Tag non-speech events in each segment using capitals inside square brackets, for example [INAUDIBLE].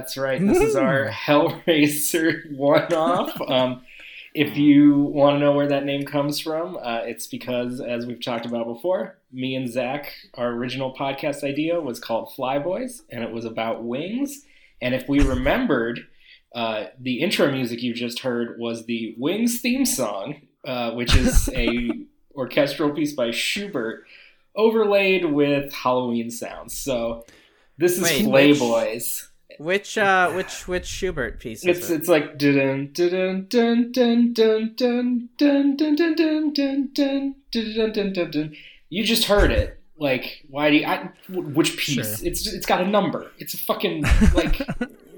that's right. This is our [LAUGHS] Hellraiser one-off. [LAUGHS] Um, if you want to know where that name comes from, uh, it's because, as we've talked about before, me and Zach, our original podcast idea was called Fly Boys, and it was about wings. And if we remembered, uh, the intro music you just heard was the Wings theme song, uh, which is a [LAUGHS] orchestral piece by Schubert overlaid with Halloween sounds. So this is Wait, Flay which- Which uh which which Schubert piece It's it? it's like dun dun dun dun dun dun dun dun dun dun dun dun dun dun dun dun dun. You just heard it. Like, why do you? I, which piece? Sure. It's it's got a number. It's a fucking like.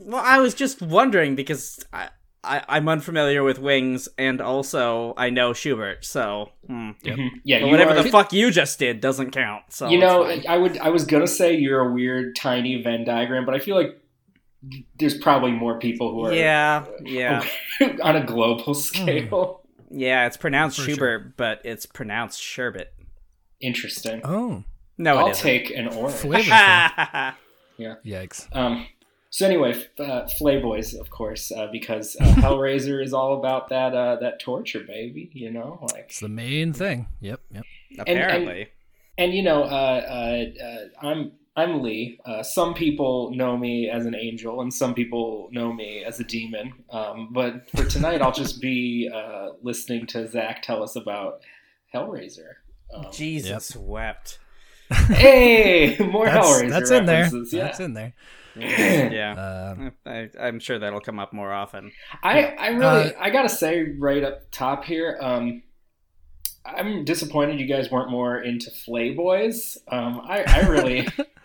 Well, I was just wondering because I, I I'm unfamiliar with Wings and also I know Schubert, so hmm. Yeah, But whatever are- the fuck you just did doesn't count. So you know. I would I was gonna say you're a weird tiny Venn diagram, but I feel like there's probably more people who are yeah, yeah, [LAUGHS] on a global scale. yeah. It's pronounced For sure. Schubert, but it's pronounced Sherbet. Interesting. Oh, No, I'll it isn't. take an orange. flavorful. [LAUGHS] yeah, Yikes. Um, so anyway, f- uh, Flay Boys, of course, uh, because uh, [LAUGHS] Hellraiser is all about that uh, that torture, baby. You know, like, It's the main thing. Yep, yep. apparently. and you know, uh, uh, uh, I'm I'm Lee. Uh, some people know me as an angel, and some people know me as a demon. Um, but for tonight, I'll just be uh, listening to Zach tell us about Hellraiser. Um, Jesus wept. hey, more That's, Hellraiser that's in there. Yeah. That's in there. yeah. Uh, I, I'm sure that'll come up more often. I, I really Uh, I gotta say right up top here, um, I'm disappointed you guys weren't more into Flay Boys. Um, I, I really [LAUGHS]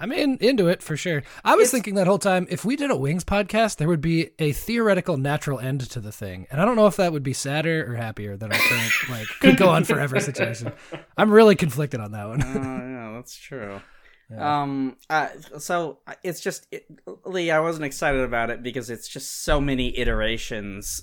I'm in into it for sure. I was It's- thinking that whole time if we did a Wings podcast, there would be a theoretical natural end to the thing, and I don't know if that would be sadder or happier than our current [LAUGHS] like could go on forever situation. I'm really conflicted on that one. Oh, [LAUGHS] yeah, that's true. Yeah. Um, uh, so it's just it, Lee. I wasn't excited about it because it's just so many iterations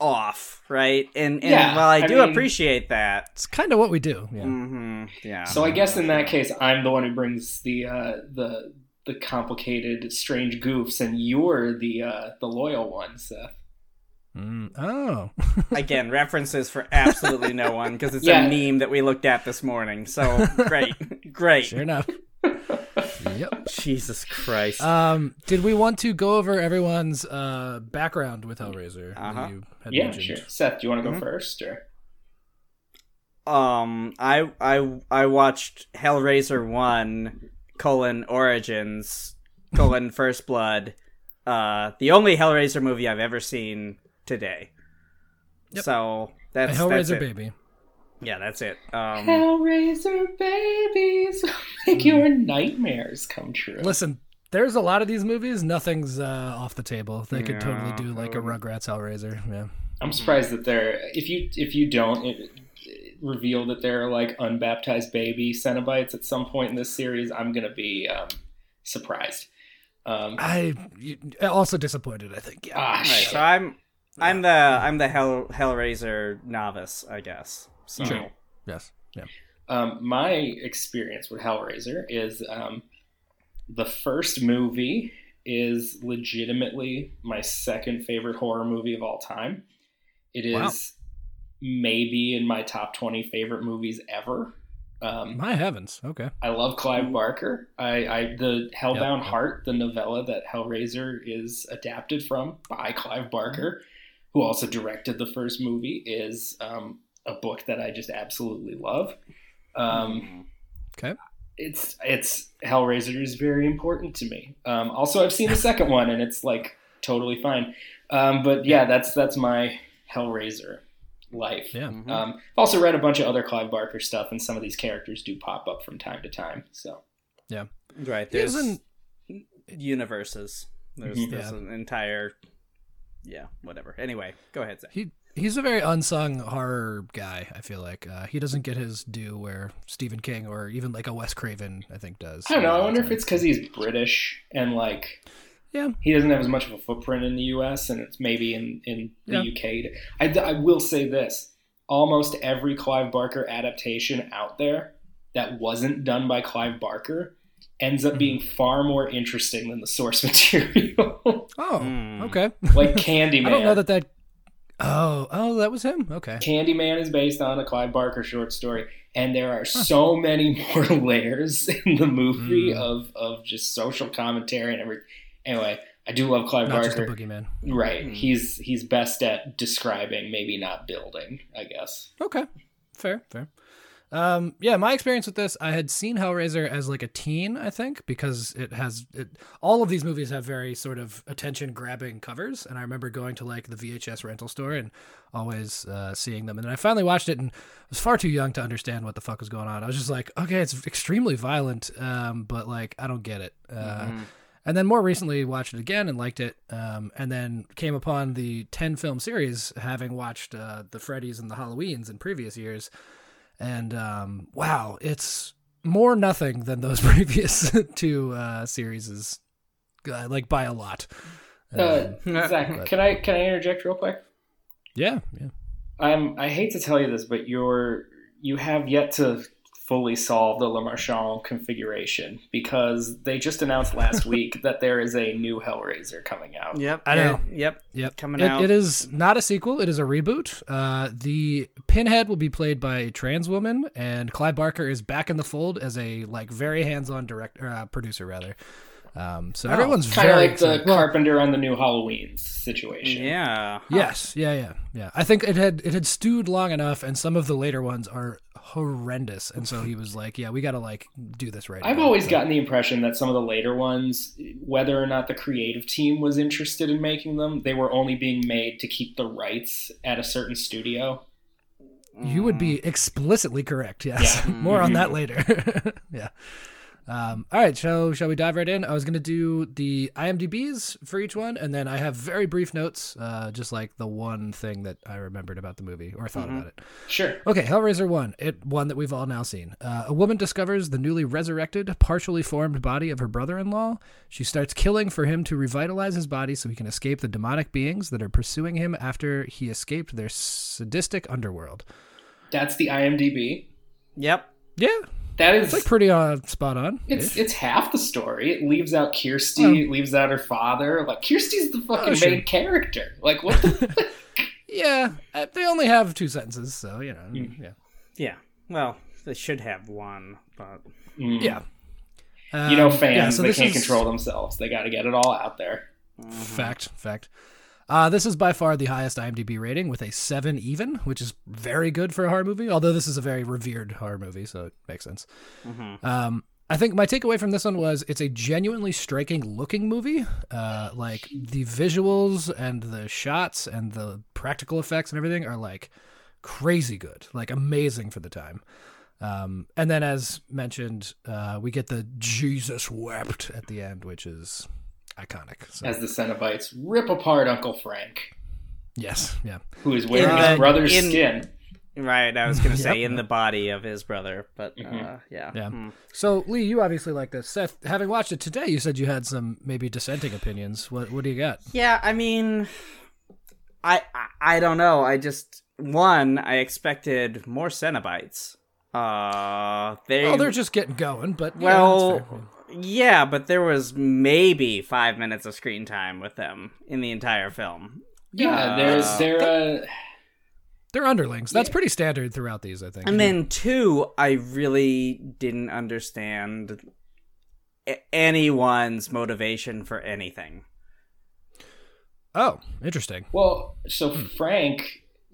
off, right? And and Yeah, while I I do mean- appreciate that, It's kind of what we do. Yeah. hmm yeah. so I guess in that case I'm the one who brings the uh, the the complicated strange goofs, and you're the uh, the loyal one, Seth. Mm, oh, [LAUGHS] again references for absolutely no one because it's Yeah. a meme that we looked at this morning. So great, [LAUGHS] great. sure enough. Yep. [LAUGHS] Jesus Christ. Um, did we want to go over everyone's uh, background with Hellraiser? Uh-huh. you had Yeah, mentioned? sure. Seth, do you want to go Mhm. first, or um i i i watched hellraiser 1 colon origins colon [LAUGHS] first blood uh the only hellraiser movie i've ever seen today Yep. so A that's that's Hellraiser it. baby. Yeah that's it um Hellraiser babies make your nightmares come true? Listen, there's a lot of these movies. Nothing's uh, off the table. They could totally do like a Rugrats Hellraiser. Yeah. I'm surprised that they're if you if you don't it, it reveal that they're like unbaptized baby Cenobites at some point in this series, I'm gonna be um, surprised. Um, I also disappointed. I think. Yeah. ah, right, so i'm i'm the i'm the hell hellraiser novice i guess so Sure. yes. Yeah. um, my experience with Hellraiser is um, the first movie is legitimately my second favorite horror movie of all time. It is Wow. maybe in my top 20 favorite movies ever. Um, My heavens. Okay. I love Clive Barker. I, I the Hellbound Yep. Heart, the novella that Hellraiser is adapted from by Clive Barker, who also directed the first movie, is um, a book that I just absolutely love. Um, Okay. it's it's Hellraiser is very important to me. Um, also, I've seen the second one, and it's like totally fine. Um, but yeah, that's that's my Hellraiser life. Yeah. Mhm. Um, I've also read a bunch of other Clive Barker stuff, and some of these characters do pop up from time to time. So Yeah. right there's isn't- universes there's, Mhm. there's Yeah. an entire yeah whatever anyway go ahead Zach. He he's a very unsung horror guy. I feel like uh, he doesn't get his due where Stephen King or even like a Wes Craven I think does. I don't know. I wonder if it's because he's British and like Yeah. he doesn't have as much of a footprint in the U.S. and it's maybe in in the Yeah. UK. I, I will say this: almost every Clive Barker adaptation out there that wasn't done by Clive Barker ends up Mhm. being far more interesting than the source [LAUGHS] material. Oh, Hmm. okay. like Candyman. [LAUGHS] I don't know that that. Oh, oh, that was him. Okay. Candyman is based on a Clive Barker short story, and there are so many [LAUGHS] more layers in the movie Mm. of, of just social commentary and everything. Anyway, I do love Clive Not just a Barker. boogeyman. Right, Mm. he's he's best at describing, maybe not building. I guess. Okay, fair, fair. Um, yeah, my experience with this, I had seen Hellraiser as like a teen, I think, because it has it, all of these movies have very sort of attention grabbing covers, and I remember going to like the VHS rental store and always uh, seeing them. And then I finally watched it and was far too young to understand what the fuck was going on. I was just like, okay, it's extremely violent, um, but like I don't get it. Uh, Mhm. and then more recently watched it again and liked it um, and then came upon the 10 film series having watched uh, the freddy's and the halloweens in previous years and um, wow it's more nothing than those [LAUGHS] previous two uh, series is uh, like by a lot Uh, Um, [LAUGHS] Zach, but- can I can I interject real quick? yeah yeah I'm I hate to tell you this, but you're you have yet to fully solve the Le Marchand configuration because they just announced last [LAUGHS] week that there is a new Hellraiser coming out. Yep. I know. it- yep. Yep. Coming It- out. It is not a sequel. It is a reboot. Uh, the Pinhead will be played by a trans woman, and Clive Barker is back in the fold as a like very hands-on director, uh, producer rather. Um, so Oh, everyone's Kind of very like the excited. Well, Carpenter on the new Halloween situation. Yeah. Yes, yeah, yeah, yeah. I think it had it had stewed long enough, and some of the later ones are horrendous. And so he was like, "Yeah, we got to like do this right." I've now." always So- gotten the impression that some of the later ones, whether or not the creative team was interested in making them, they were only being made to keep the rights at a certain studio. You would be mm. explicitly correct. Yes. Yeah. [LAUGHS] More on that mm-hmm. later. [LAUGHS] yeah. Um, all right. So shall we dive right in? I was going to do the IMDb's for each one, and then I have very brief notes, uh, just like the one thing that I remembered about the movie or thought Mhm. about it. Sure. Okay, Hellraiser 1, it one that we've all now seen. Uh, a woman discovers the newly resurrected, partially formed body of her brother-in-law. She starts killing for him to revitalize his body so he can escape the demonic beings that are pursuing him after he escaped their sadistic underworld. That's the IMDb. Yep. Yeah, That is it's like pretty uh, spot on. It's it's half the story. It leaves out Kirsty, Well- it leaves out her father. Like Kirsty's the fucking Oh, sure. main character. Like what [LAUGHS] the Yeah, uh, they only have two sentences, so you know. Mm. Yeah, Yeah. Well, they should have one, but Mm. yeah. You know, Um, fans yeah, so they can't is- control themselves. They got to get it all out there. Fact, fact. Uh, this is by far the highest IMDb rating with a seven even, which is very good for a horror movie. Although this is a very revered horror movie, so it makes sense. Mhm. Um, I think my takeaway from this one was it's a genuinely striking looking movie. Uh, like the visuals and the shots and the practical effects and everything are like crazy good, like amazing for the time. Um, and then, as mentioned, uh, we get the Jesus wept at the end, which is iconic. So, As the Cenobites rip apart Uncle Frank, yes, yeah. who is wearing In his the- brother's in- skin. right. I was gonna [LAUGHS] say Yep. in the body of his brother, but uh, Mhm. yeah. Yeah. Hmm. So, Lee, you obviously like this. Seth, having watched it today, you said you had some maybe dissenting opinions. What What do you got? Yeah, I mean, I, I I don't know. I just one I expected more Cenobites. Uh, they Well, they're just getting going, but yeah, well, that's fair. Yeah, but there was maybe five minutes of screen time with them in the entire film. Yeah, Uh, there's there. Uh, they're underlings. That's Yeah. pretty standard throughout these, I think. And then two, I really didn't understand anyone's motivation for anything. oh, interesting. well, so Hmm.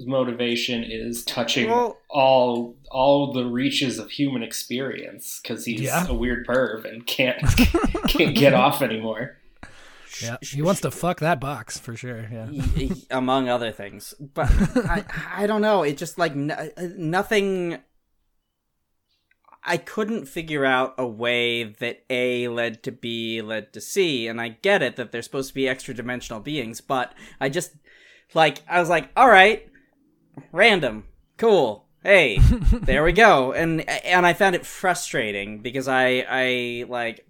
Frank's motivation is touching Well- all all the reaches of human experience because he's Yeah. a weird perv and can't [LAUGHS] can't get off anymore. Yeah, he wants to fuck that box for sure. Yeah. Y- y- among other things. But I, I don't know. It just like n- uh, nothing. I couldn't figure out a way that A led to B led to C, and I get it that they're supposed to be extra dimensional beings, but I just like I was like, all right, random, cool. Hey, [LAUGHS] there we go. And and I found it frustrating because I I like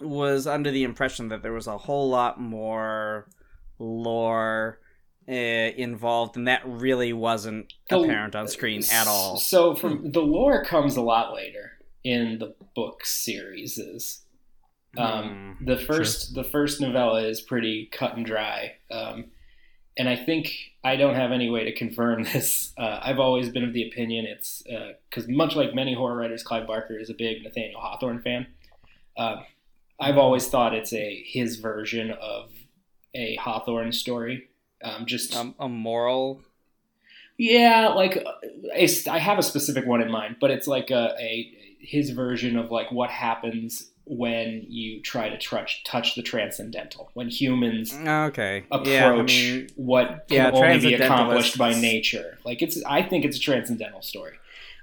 was under the impression that there was a whole lot more lore uh, involved, and that really wasn't The- apparent on screen at all. So from the lore comes a lot later. in the book series. Um, Hmm, the first the first novella is pretty cut and dry, um, and I think I don't have any way to confirm [LAUGHS] this. Uh, I've always been of the opinion it's because much like many horror writers, Clive Barker is a big Nathaniel Hawthorne fan. Uh, I've always thought it's a his version of a Hawthorne story. Um, just Um, a moral. yeah, like uh, a, I have a specific one in mind, but it's like a, a his version of like what happens when you try to touch touch the transcendental when humans Okay. approach yeah, I mean, what can yeah, only be accomplished by nature. Like it's, I think it's a transcendental story,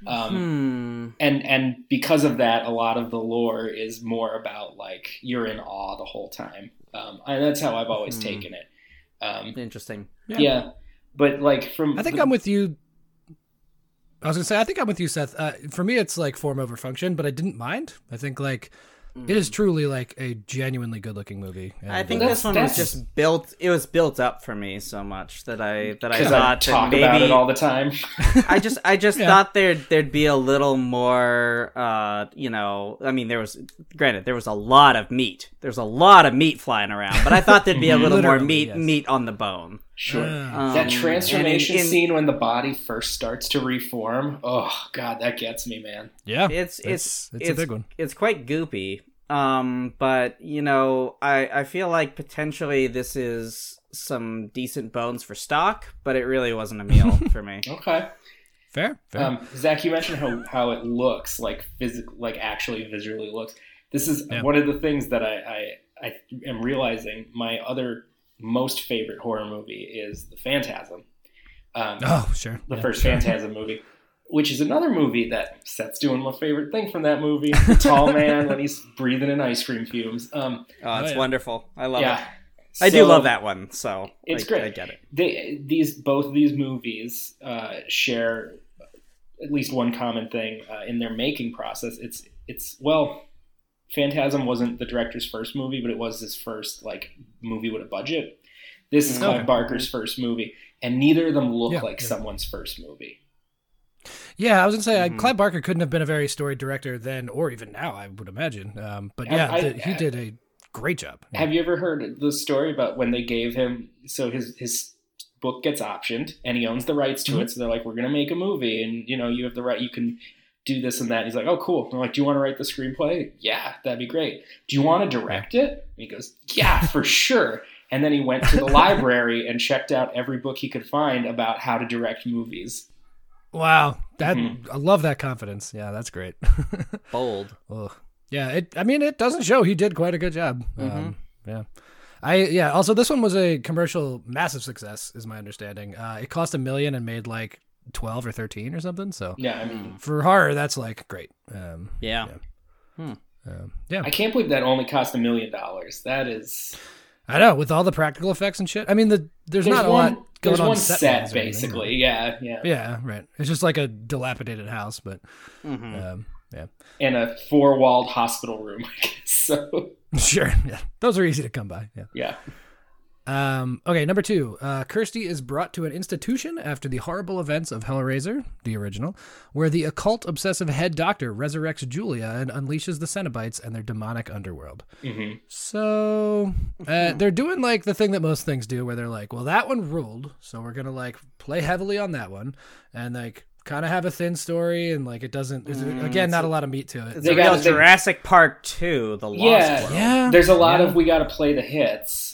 um, hmm. and and because of that, a lot of the lore is more about like you're in awe the whole time, um, and that's how I've always Hmm. taken it. Um, Interesting. yeah. but like from I think the- I'm with you. I was gonna say I think I'm with you, Seth. Uh, for me, it's like form over function, but I didn't mind. I think like it is truly like a genuinely good-looking movie. I think uh, this one was just built. It was built up for me so much that I that I because I, thought that talk maybe about it all the time. [LAUGHS] I just I just Yeah. thought there'd there'd be a little more uh you know I mean there was granted there was a lot of meat there's a lot of meat flying around but I thought there'd be a [LAUGHS] little more meat yes. meat on the bone Sure. Ah. that Um, transformation in- in- scene when the body first starts to reform. Oh God, that gets me, man. yeah, it's it's it's, a big one. it's quite goopy um but you know I I feel like potentially this is some decent bones for stock but it really wasn't a meal [LAUGHS] for me Okay. Fair, fair. Um, Zach, you mentioned how, how it looks like physical, like actually visually looks. This is Yeah. one of the things that I, I I am realizing. My other most favorite horror movie is The Phantasm. Um, oh, sure. the Yeah, first sure. Phantasm movie, which is another movie that Seth's doing my favorite thing from that movie. [LAUGHS] The tall man when he's breathing in ice cream fumes. Um, oh it's yeah. wonderful I love yeah, it I do love that one so It's I, great. I get it they these both of these movies uh, share at least one common thing uh, in their making process. It's it's well, Phantasm wasn't the director's first movie, but it was his first like movie with a budget. This is. Clive Okay. Barker's first movie, and neither of them look Yeah, like yeah. someone's first movie. Yeah, I was gonna say Mhm. uh, Clive Barker couldn't have been a very storied director then, or even now. I would imagine. Um, but yeah, I- I- the, he did a great job. Yeah. Have you ever heard the story about when they gave him so his his book gets optioned and he owns the rights to Mhm. it so they're like we're going to make a movie and you know you have the right you can do this and that and he's like oh cool and they're like do you want to write the screenplay yeah that'd be great do you want to direct it and he goes yeah for [LAUGHS] sure and then he went to the [LAUGHS] library and checked out every book he could find about how to direct movies Wow, that Mhm. I love that confidence. Yeah, that's great. [LAUGHS] bold Ugh. Yeah, it. I mean, it doesn't show. He did quite a good job. Mm-hmm. Um, yeah. I yeah. Also, this one was a commercial massive success, is my understanding. Uh, it cost a million and made like twelve or thirteen or something. So yeah i mean for horror, that's like great. Um, yeah um, yeah, i can't believe that only cost a million dollars that is I know with all the practical effects and shit. I mean, the there's, not a lot going there's on one set, set, wise or anything, basically yeah yeah right? Yeah, right. It's just like a dilapidated house, but Mhm. um, yeah, in a four walled hospital room [LAUGHS] I guess so [LAUGHS] sure. Yeah, those are easy to come by. Yeah. yeah Um, okay, number two. Uh, Kirsty is brought to an institution after the horrible events of Hellraiser, the original, where the occult obsessive head doctor resurrects Julia and unleashes the Cenobites and their demonic underworld. hmm So uh, they're doing like the thing that most things do, where they're like, "Well, that one ruled, so we're gonna like play heavily on that one," and like kind of have a thin story, and like it doesn't. there's, again, not a lot of meat to it. It's They a got- Jurassic Park 2, The Lost Yeah. World. Yeah, There's a lot yeah. of we got to play the hits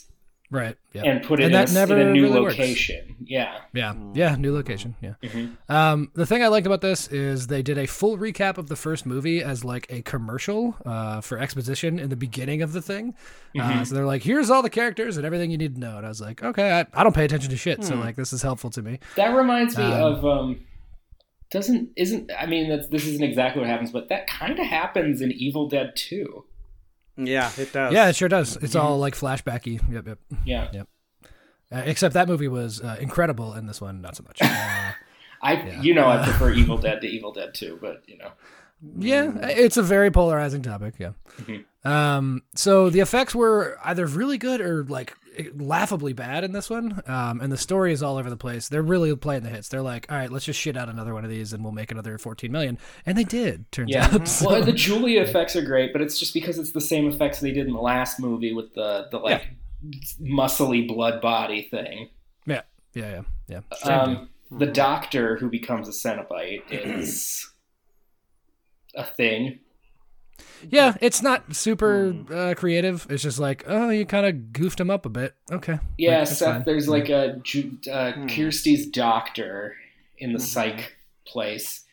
right. Yeah, and put it And in, that a, never in a new really works. location. Yeah. Yeah, yeah, new location. Yeah. Mhm. Um, the thing I liked about this is they did a full recap of the first movie as like a commercial uh, for exposition in the beginning of the thing. Uh, so they're like, "Here's all the characters and everything you need to know." And I was like, "Okay, I, I don't pay attention to shit, so like this is helpful to me." That reminds me Um, of um doesn't isn't I mean that's this isn't exactly what happens, but that kind of happens in Evil Dead 2. Yeah, it does. Yeah, it sure does. It's all like flashbacky. Yep, yep. Yeah. Uh, except that movie was uh, incredible, and this one not so much. Uh, [LAUGHS] I you know I prefer Evil Dead to Evil Dead 2, but you know. Yeah, it's a very polarizing topic. Yeah. Mhm. Um, so the effects were either really good or like laughably bad in this one, um, and the story is all over the place. They're really playing the hits. They're like, all right, let's just shit out another one of these, and we'll make another 14 million, and they did. Turns Yeah. out. [LAUGHS] So- Well, the Julia effects are great, but it's just because it's the same effects they did in the last movie with the the like muscly blood body thing. yeah, yeah, yeah, yeah. Um, the doctor who becomes a Cenobite is a thing. Yeah, it's not super uh, creative. It's just like, oh, you kind of goofed him up a bit. Okay. Yeah, Like, Seth. fine. There's like a uh, Hmm. Kirsty's doctor in the Mhm. psych place.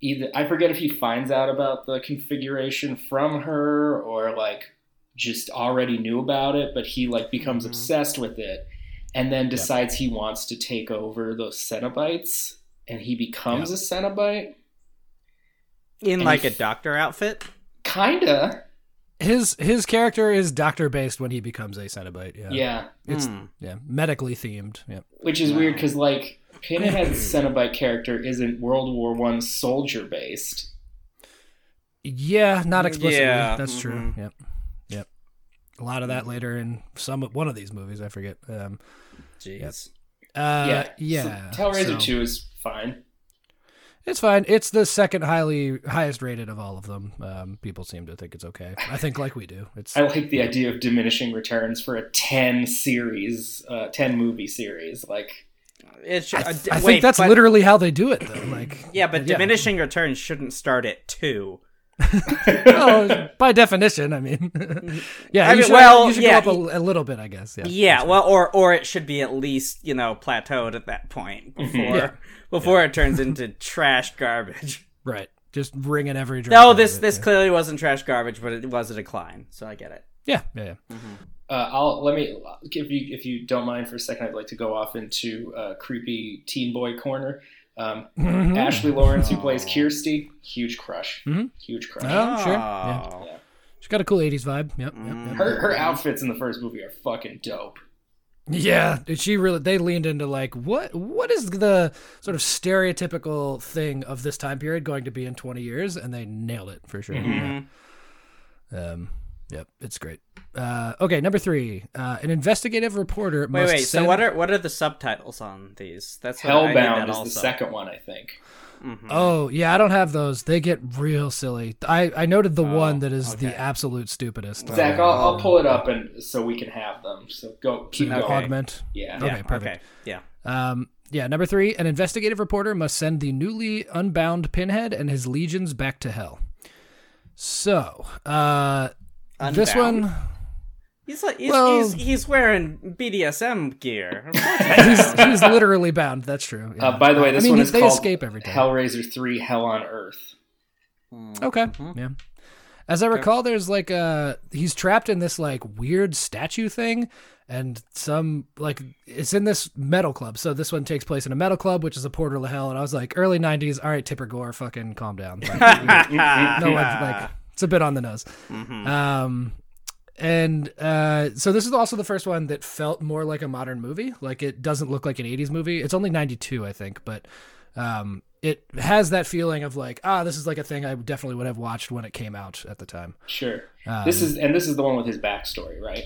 Either I forget if he finds out about the configuration from her or like just already knew about it, but he like becomes Mhm. obsessed with it, and then decides he wants to take over those Cenobites, and he becomes a Cenobite. In And like a doctor outfit. Kinda, his his character is doctor based when he becomes a Cenobite. Yeah. yeah. It's Hmm. yeah medically themed. Yeah. Which is weird because like Pinhead's Cenobite character isn't World War One soldier based. Yeah, not explicitly. Yeah, That's true. mhm. Yep. Yep. A lot of that later in some one of these movies. I forget. Um, Jeez. uh, yeah, yeah. So Hellraiser so- Two is fine. It's fine. It's the second highly highest rated of all of them. Um, people seem to think it's okay. I think like we do. It's I like the idea of diminishing returns for a ten series, uh, ten movie series. Like, it's should, I, uh, th- d- I wait, think that's but- literally how they do it, though. Like, Yeah, but diminishing returns shouldn't start at two. [LAUGHS] well, by definition, I mean, [LAUGHS] yeah. I you mean, should, well, you should yeah, go up a, a little bit, I guess. Yeah. Yeah, well, or or it should be at least you know plateaued at that point before Yeah. before it turns into trash garbage. [LAUGHS] Right. Just ringing every. drop No, this it, this yeah. clearly wasn't trash garbage, but it was a decline, so I get it. Yeah, yeah, yeah. uh, I'll let me if you if you don't mind for a second, I'd like to go off into uh, creepy teen boy corner. Um, Mhm. Ashley Lawrence, who plays. Kirsty, huge crush, Mhm. huge crush. Oh, sure. Yeah. Oh. She's got a cool '80s vibe. Yep. yep, yep. Her her outfits in the first movie are fucking dope. Yeah, did she really? They leaned into like what? What is the sort of stereotypical thing of this time period going to be in 20 years? And they nailed it for sure. Mhm. Yeah. Um, yep, it's great. Uh, okay, number three. Uh, an investigative reporter Wait, must wait. So what are what are the subtitles on these? That's what I need Hellbound is also. the second one, I think. Mhm. Oh yeah, I don't have those. They get real silly. I I noted the Oh, one that is okay. the absolute stupidest. Zach, Uh, I'll, I'll pull it up and so we can have them. So go keep going. augment. Yeah. Okay, yeah, perfect. Okay. Yeah. Um, yeah, number three, an investigative reporter must send the newly unbound Pinhead and his legions back to hell. So, uh, this one, He's like he's, Well- he's he's wearing BDSM gear. [LAUGHS] He's, he's literally bound. That's true. yeah. Uh, by the way, this I mean, one is they called escape every time. Hellraiser Three: Hell on Earth. Okay, Mhm. yeah. As I recall, there's like a he's trapped in this like weird statue thing, and some like it's in this metal club. So this one takes place in a metal club, which is a portal to hell. And I was like, early '90s. All right, Tipper Gore, fucking calm down. [LAUGHS] Like, no one like it's a bit on the nose. Mhm. Um, and uh, so this is also the first one that felt more like a modern movie. Like it doesn't look like an '80s movie. It's only '92, I think, but um, it has that feeling of like, ah, this is like a thing I definitely would have watched when it came out at the time. Sure. Um, This is and this is the one with his backstory, right?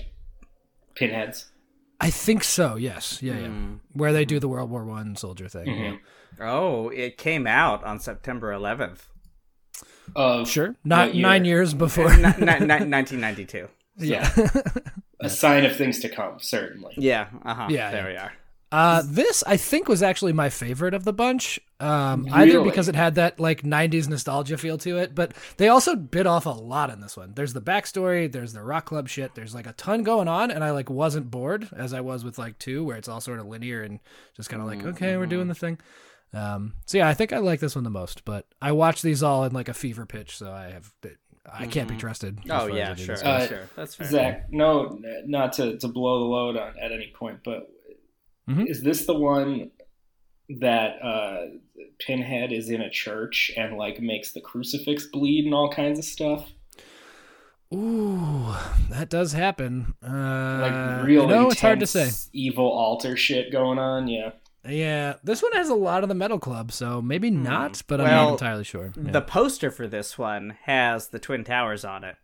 Pinheads. I think so. Yes, yeah, yeah. Mm. Where they do the World War One soldier thing. Mhm. Oh, it came out on September 11th, Of Sure, not year? nine years before. Ni- ni- [LAUGHS] ni- 1992. yeah. a [LAUGHS] sign of things to come, certainly. Yeah. Uh huh. Yeah, There yeah. we are. Uh, this I think was actually my favorite of the bunch. Um, either because it had that like '90s nostalgia feel to it, but they also bit off a lot in this one. There's the backstory, there's the rock club shit, there's like a ton going on, and I like wasn't bored as I was with like two, where it's all sort of linear and just kind of like okay, we're doing the thing. Um, so yeah, I think I like this one the most. But I watch these all in like a fever pitch, so I have I can't be trusted. Oh yeah, sure. Uh, sure. That's fair. Zach, no, not to, to blow the load on at any point, but Mhm. is this the one that uh, Pinhead is in a church and like makes the crucifix bleed and all kinds of stuff? Ooh, that does happen. Uh, Like real you know, intense it's hard to say. evil altar shit going on. Yeah. Yeah, this one has a lot of the metal club, so maybe hmm. not, but I'm not entirely sure. Yeah. The poster for this one has the Twin Towers on it.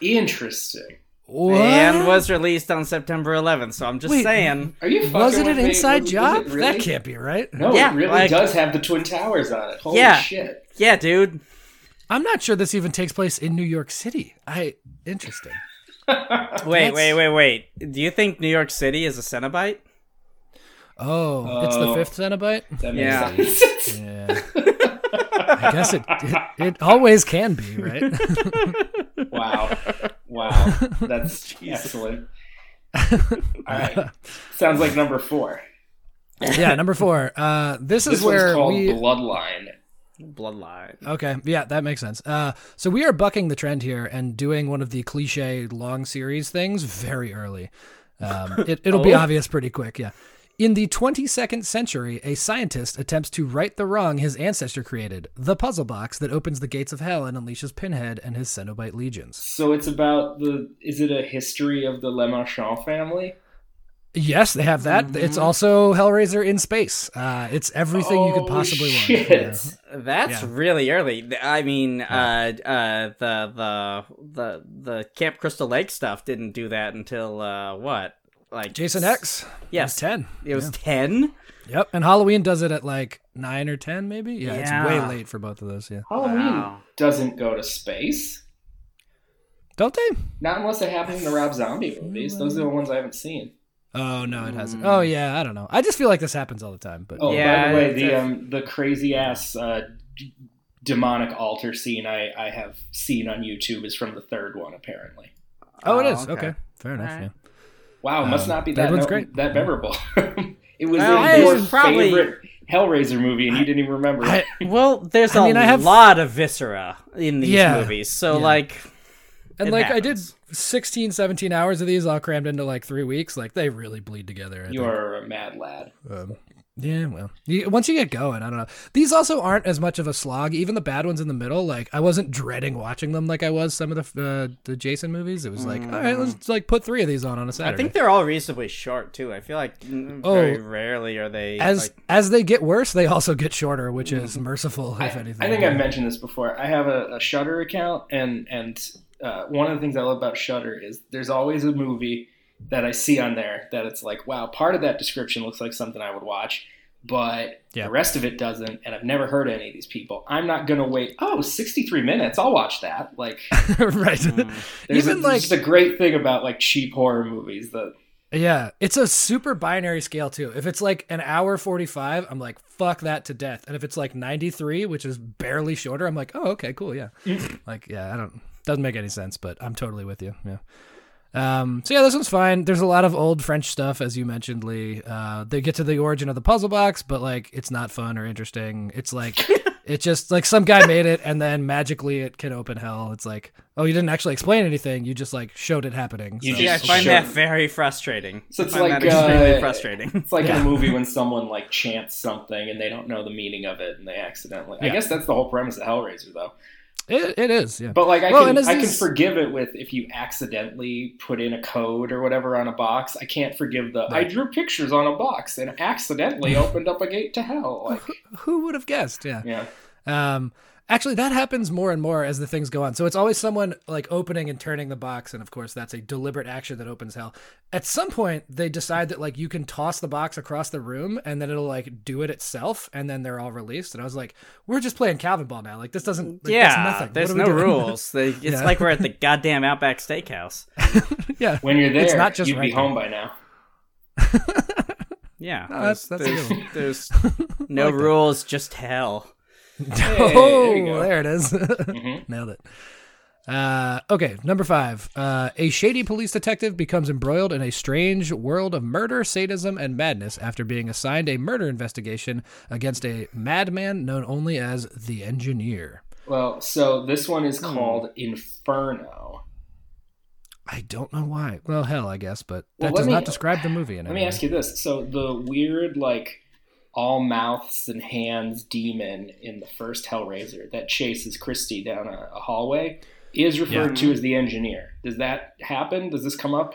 Interesting. What? and was released on September 11th. So I'm just Wait, saying. Are you? was fucking it an inside Was- was job? it really? That can't be right. No, Yeah, it really like- does have the twin towers on it. Holy Yeah. shit! Yeah, dude. I'm not sure this even takes place in New York City. I interesting. [LAUGHS] Wait, That's- wait, wait, wait. Do you think New York City is a Cenobite? Oh, it's the Oh. fifth Cenobite. That Yeah. sense. Yeah. I guess it, it it always can be, right? [LAUGHS] wow, wow, that's [LAUGHS] excellent. [LAUGHS] All right, sounds like number four. yeah, number four. Uh, this is This one's where called we. Bloodline. Bloodline. Okay, yeah, that makes sense. Uh, so we are bucking the trend here and doing one of the cliche long series things very early. Um, it, it'll be Oh. obvious pretty quick. Yeah. In the 22nd century, a scientist attempts to right the wrong his ancestor created the puzzle box that opens the gates of hell and unleashes Pinhead and his Cenobite legions. So it's about the. Is it a history of the Le Marchand family? Yes, they have that. It's also Hellraiser in space. Uh, it's everything you could Oh, possibly shit. want. Yeah. That's Yeah. really early. I mean, uh, uh, the the the the Camp Crystal Lake stuff didn't do that until uh, what? Like Jason X. Yes, was 10. It was ten. Yep, and Halloween does it at like nine or ten, maybe. Yeah, it's way late for both of those. Yeah, Halloween Wow. doesn't go to space. don't they? Not unless it happened in the Rob Zombie movies. Those are the ones I haven't seen. Oh no, it hasn't. Oh yeah, I don't know. I just feel like this happens all the time. But Oh, Yeah, by the way, the a- um, the crazy ass uh, d- demonic altar scene I, I have seen on YouTube is from the third one, apparently. oh, it Oh, is okay. okay. Fair enough. Alright. Yeah. Wow, must Um, not be that that one's no- great. that memorable. [LAUGHS] it was Well, in your it's probably- favorite Hellraiser movie, and you didn't even remember I- it. [LAUGHS] Well, there's I mean, a I have- a lot of viscera in these Yeah. movies, so Yeah. like, And It like I did happens. 16, 17 hours of these all crammed into like three weeks. Like they really bleed together. I You think. are a mad lad. Um, yeah, well, you, once you get going, I don't know. These also aren't as much of a slog. Even the bad ones in the middle, like I wasn't dreading watching them like I was some of the uh, the Jason movies. It was like, all right, let's like put three of these on on a Saturday. I think they're all reasonably short too. I feel like mm, Oh. very rarely are they as like, as they get worse, they also get shorter, which is merciful I, if anything. I think I've mentioned this before. I have a, a Shudder account, and and uh, one of the things I love about Shudder is there's always a movie that I see on there that it's like, wow, part of that description looks like something I would watch, but Yeah. the rest of it doesn't. And I've never heard of any of these people. I'm not gonna wait. Oh, 63 minutes. I'll watch that. Like, [LAUGHS] right. mm, there's Even a, like- there's a great thing about like cheap horror movies that Yeah, it's a super binary scale too. If it's like an hour 45, I'm like, fuck that to death. And if it's like 93, which is barely shorter, I'm like, oh, okay, cool, yeah. like, yeah, I don't, doesn't make any sense, but I'm totally with you. Yeah. Um, so yeah, this one's fine. There's a lot of old French stuff, as you mentioned, Lee. Uh, they get to the origin of the puzzle box, but like, it's not fun or interesting. It's like, [LAUGHS] it just like some guy made it and then magically it can open hell. It's like, oh, you didn't actually explain anything. You just like showed it happening. You So- yeah, I find sure. that very frustrating. So it's I find like, that extremely uh, frustrating. It's like Yeah. in a movie when someone like chants something and they don't know the meaning of it and they accidentally. I guess that's the whole premise of Hellraiser, though. It, it is, yeah. But like, I Well, can I can forgive it with if you accidentally put in a code or whatever on a box. I can't forgive the I drew pictures on a box and accidentally [LAUGHS] opened up a gate to hell. Like, Who would have guessed? Yeah. yeah, Um, actually, that happens more and more as the things go on. So it's always someone like opening and turning the box, and of course, that's a deliberate action that opens hell. At some point, they decide that like you can toss the box across the room, and then it'll like do it itself, and then they're all released. And I was like, we're just playing Calvinball now. Like this doesn't. Like, yeah, that's nothing. there's no doing? rules. They- [LAUGHS] It's Yeah. like we're at the goddamn Outback Steakhouse. [LAUGHS] yeah. when you're there, It's not just you'd be right home by now. Yeah, [LAUGHS] No, that's- that's there's, there's, there's no like that. rules, just hell. [LAUGHS] oh, there there it is. [LAUGHS] Mhm. Nailed it. Uh, okay, number five. Uh, a shady police detective becomes embroiled in a strange world of murder, sadism, and madness after being assigned a murder investigation against a madman known only as the Engineer. Well, so this one is Hmm. called Inferno. I don't know why. Well, hell, I guess, but that let does me- not describe the movie in Let me way. ask you this: so the weird like all mouths and hands demon in the first Hellraiser that chases Kirsty down a, a hallway is referred to as the engineer. Does that happen? Does this come up?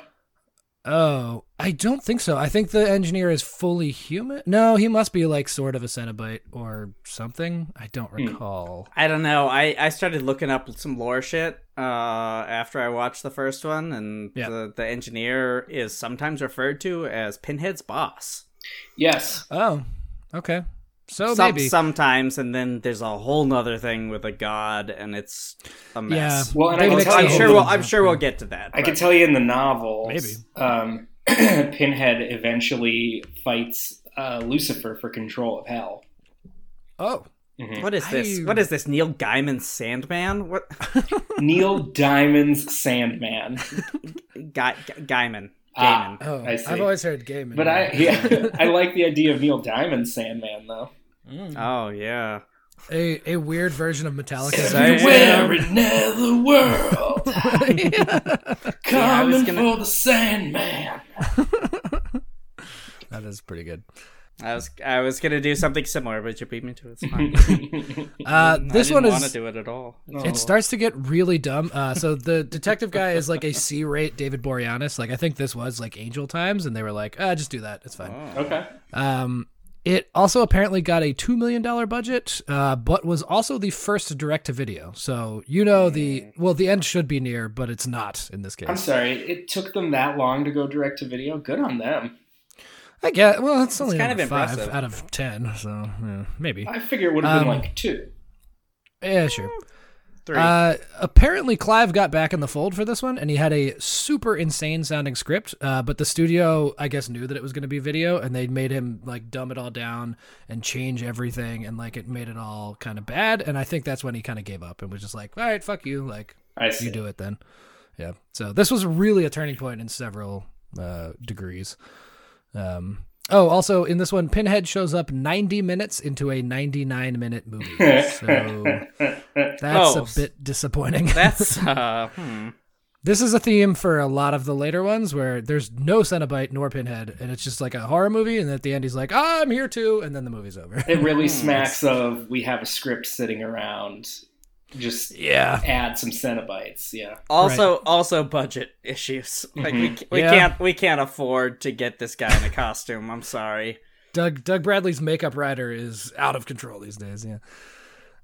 Oh, I don't think so. I think the engineer is fully human. No, he must be like sort of a Cenobite or something. I don't recall. I don't know. I, I started looking up some lore shit uh, after I watched the first one, and Yeah. the, the engineer is sometimes referred to as Pinhead's boss. Yes. Oh, okay. So Some- maybe. sometimes, and then there's a whole nother thing with a god, and it's a mess. yeah. mess. Well, and I can tell, I'm sure we'll I'm sure we'll get to that. I can tell you in the novel, Maybe. um, [CLEARS THROAT] Pinhead eventually fights uh, Lucifer for control of hell. Oh, Mhm. What is this? I- What is this? Neil Gaiman Sandman? What? [LAUGHS] Neil Diamond's Sandman. Guy, Gaiman. Ah. Oh. I see. I've always heard Gaiman. But I, yeah, [LAUGHS] I like the idea of Neil Diamond's Sandman, though. Oh yeah. a a weird version of Metallica. Everywhere in the world, [LAUGHS] I was coming gonna- for the Sandman. [LAUGHS] that is pretty good. I was I was gonna do something similar, but you beat me to it. It's fine. [LAUGHS] Uh, this I one didn't want is to do it at all. It starts to get really dumb. Uh, so the detective guy is like a C-rate David Boreanaz. Like I think this was like Angel Times, and they were like, ah, just do that. It's fine. Okay. Um, it also apparently got a two million dollar budget, uh, but was also the first direct to video. So you know the well, the end should be near, but it's not in this case. I'm sorry, it took them that long to go direct to video. Good on them. I get. Well, it's only kind number of five impressive. out of ten, so yeah, maybe. I figure it would have been Um, like two. Yeah, sure. Three. Uh, apparently, Clive got back in the fold for this one, and he had a super insane sounding script. Uh, but the studio, I guess, knew that it was going to be video, and they made him like dumb it all down and change everything, and like it made it all kind of bad. And I think that's when he kind of gave up and was just like, "All right, fuck you, like I see. you do it then." Yeah. So this was really a turning point in several uh, degrees. Um, oh, also in this one, Pinhead shows up 90 minutes into a 99 minute movie. So [LAUGHS] that's Oh, a bit disappointing. That's [LAUGHS] uh. hmm. this is a theme for a lot of the later ones where there's no Cenobite nor Pinhead, and it's just like a horror movie, and at the end he's like, oh, I'm here too, and then the movie's over. It really smacks of we have a script sitting around. Just yeah. add some Cenobites. Yeah. Also, also budget issues. [LAUGHS] Like we Mhm. we Yeah. can't we can't afford to get this guy in a costume. I'm sorry. Doug Doug Bradley's makeup writer is out of control these days, yeah.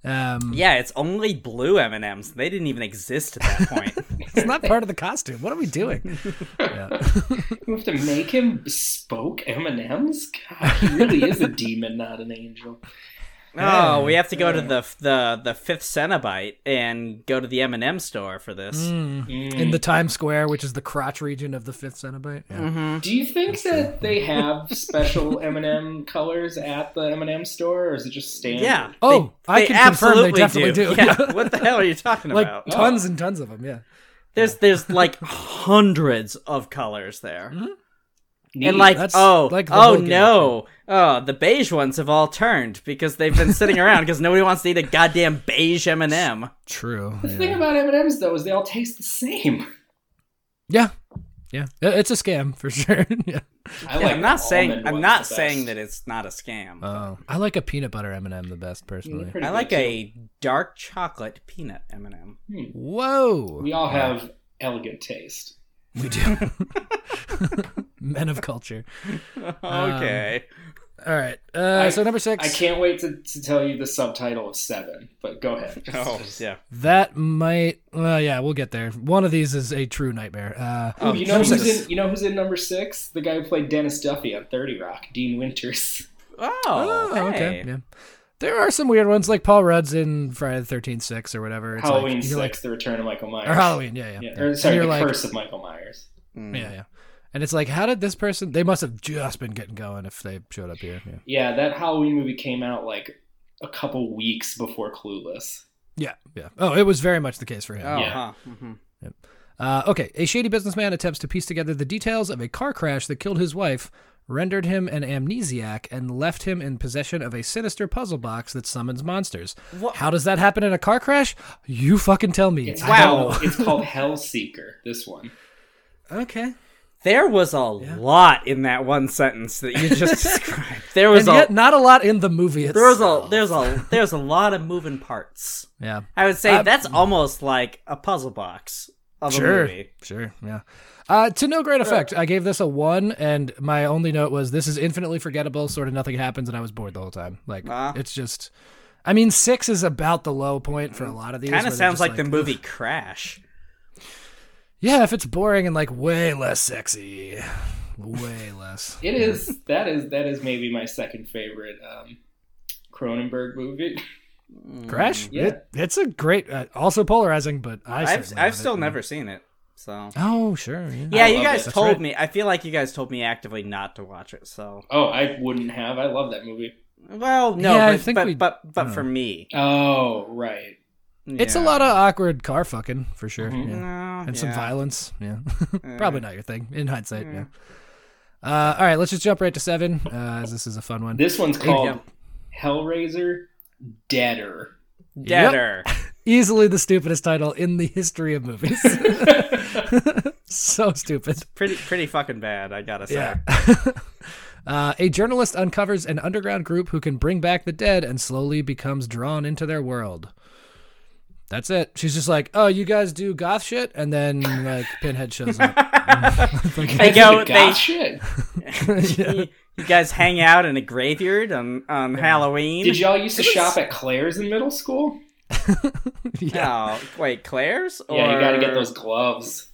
Um, Yeah, it's only blue M and M's. They didn't even exist at that point. [LAUGHS] It's not part of the costume. What are we doing? [LAUGHS] yeah. You have to make him bespoke M and M's. God, he really is a demon, not an angel. Oh, we have to go to the the the fifth Cenobite and go to the M and M store for this. Mm. Mm. In the Times Square, which is the crotch region of the fifth Cenobite. Yeah. Mm-hmm. Do you think that they have special M and M colors at the M and M store, or is it just standard? Yeah. Oh, they, I they can confirm they definitely do. Yeah. [LAUGHS] what the hell are you talking Like about? tons and tons of them, yeah. There's there's like hundreds of colors there. Neat. And like, That's oh, like oh whole gimmick, no, oh, the beige ones have all turned because they've been sitting around because nobody wants to eat a goddamn beige M and m True. the yeah. thing about M and M's though is they all taste the same. Yeah. Yeah. It's a scam for [LAUGHS] sure. yeah. I like I'm not saying I'm not saying that it's not a scam. Oh, I like a peanut butter M&M the best personally. Pretty I like too. a dark chocolate peanut M and m Whoa. We all have elegant taste. We do. [LAUGHS] Men of culture. Okay. All right. Uh, I- so number six. I can't wait to, to tell you the subtitle of Seven, but go ahead. [LAUGHS] oh yeah. That might. Well, yeah, we'll get there. One of these is a true nightmare. Uh, Ooh, you know who's six. in? You know who's in number six? The guy who played Dennis Duffy on Thirty Rock, Dean Winters. Oh, Oh, hey. okay. Yeah. There are some weird ones, like Paul Rudd's in Friday the Thirteenth Six or whatever. It's Halloween like, Six, you're like, The Return of Michael Myers. or Halloween, yeah, yeah. Yeah, yeah. or sorry, you're The like, Curse of Michael Myers. Mm. yeah, yeah. And it's like, how did this person? They must have just been getting going if they showed up here. Yeah, Yeah, that Halloween movie came out like a couple weeks before Clueless. yeah, yeah. Oh, it was very much the case for him. Oh, Yeah. huh. Mhm. Uh, okay, a shady businessman attempts to piece together the details of a car crash that killed his wife, rendered him an amnesiac, and left him in possession of a sinister puzzle box that summons monsters. What- How does that happen in a car crash? You fucking tell me. It's Wow. Called, it's [LAUGHS] called Hellseeker. This one. Okay. There was a lot in that one sentence that you just [LAUGHS] described. There was And a not a lot in the movie there was a there's a [LAUGHS] there's a lot of moving parts. yeah. I would say Uh, that's almost like a puzzle box. of a Sure, movie. sure, yeah. Uh, to no great effect. I gave this a one, and my only note was this is infinitely forgettable. Sort of nothing happens, and I was bored the whole time. Like it's just. I mean, six is about the low point for a lot of these. Kind of sounds just like, the movie Crash. Yeah, if it's boring and like way less sexy, way less. [LAUGHS] It is that is that is maybe my second favorite um, Cronenberg movie. Crash. Yeah. It, it's a great, uh, also polarizing, but I I've I've still it. never seen it. So Oh sure. Yeah. yeah, you guys it. Told right. me. I feel like you guys told me actively not to watch it. So Oh, I wouldn't have. I love that movie. well, no, Yeah, I but think but, we- but but I for me, Oh, right. It's a lot of awkward car fucking for sure. Mhm. Yeah. No, and some violence. [LAUGHS] Yeah, probably not your thing in hindsight. Yeah. Yeah. Uh, all right, let's just jump right to seven, uh, as this is a fun one. This one's called Yeah. Hellraiser Deader. Deader. Easily the stupidest title in the history of movies. [LAUGHS] so stupid. pretty pretty fucking bad. I gotta say. Yeah. [LAUGHS] uh, a journalist uncovers an underground group who can bring back the dead and slowly becomes drawn into their world. That's it. She's just like, "Oh, you guys do goth shit," and then like Pinhead shows up. [LAUGHS] They go. Goth They shit. Yeah. you guys hang out in a graveyard on on Halloween. Did y'all used to shop at Claire's in middle school? [LAUGHS] yeah. Oh, wait, Claire's? Or... Yeah, you got to get those gloves.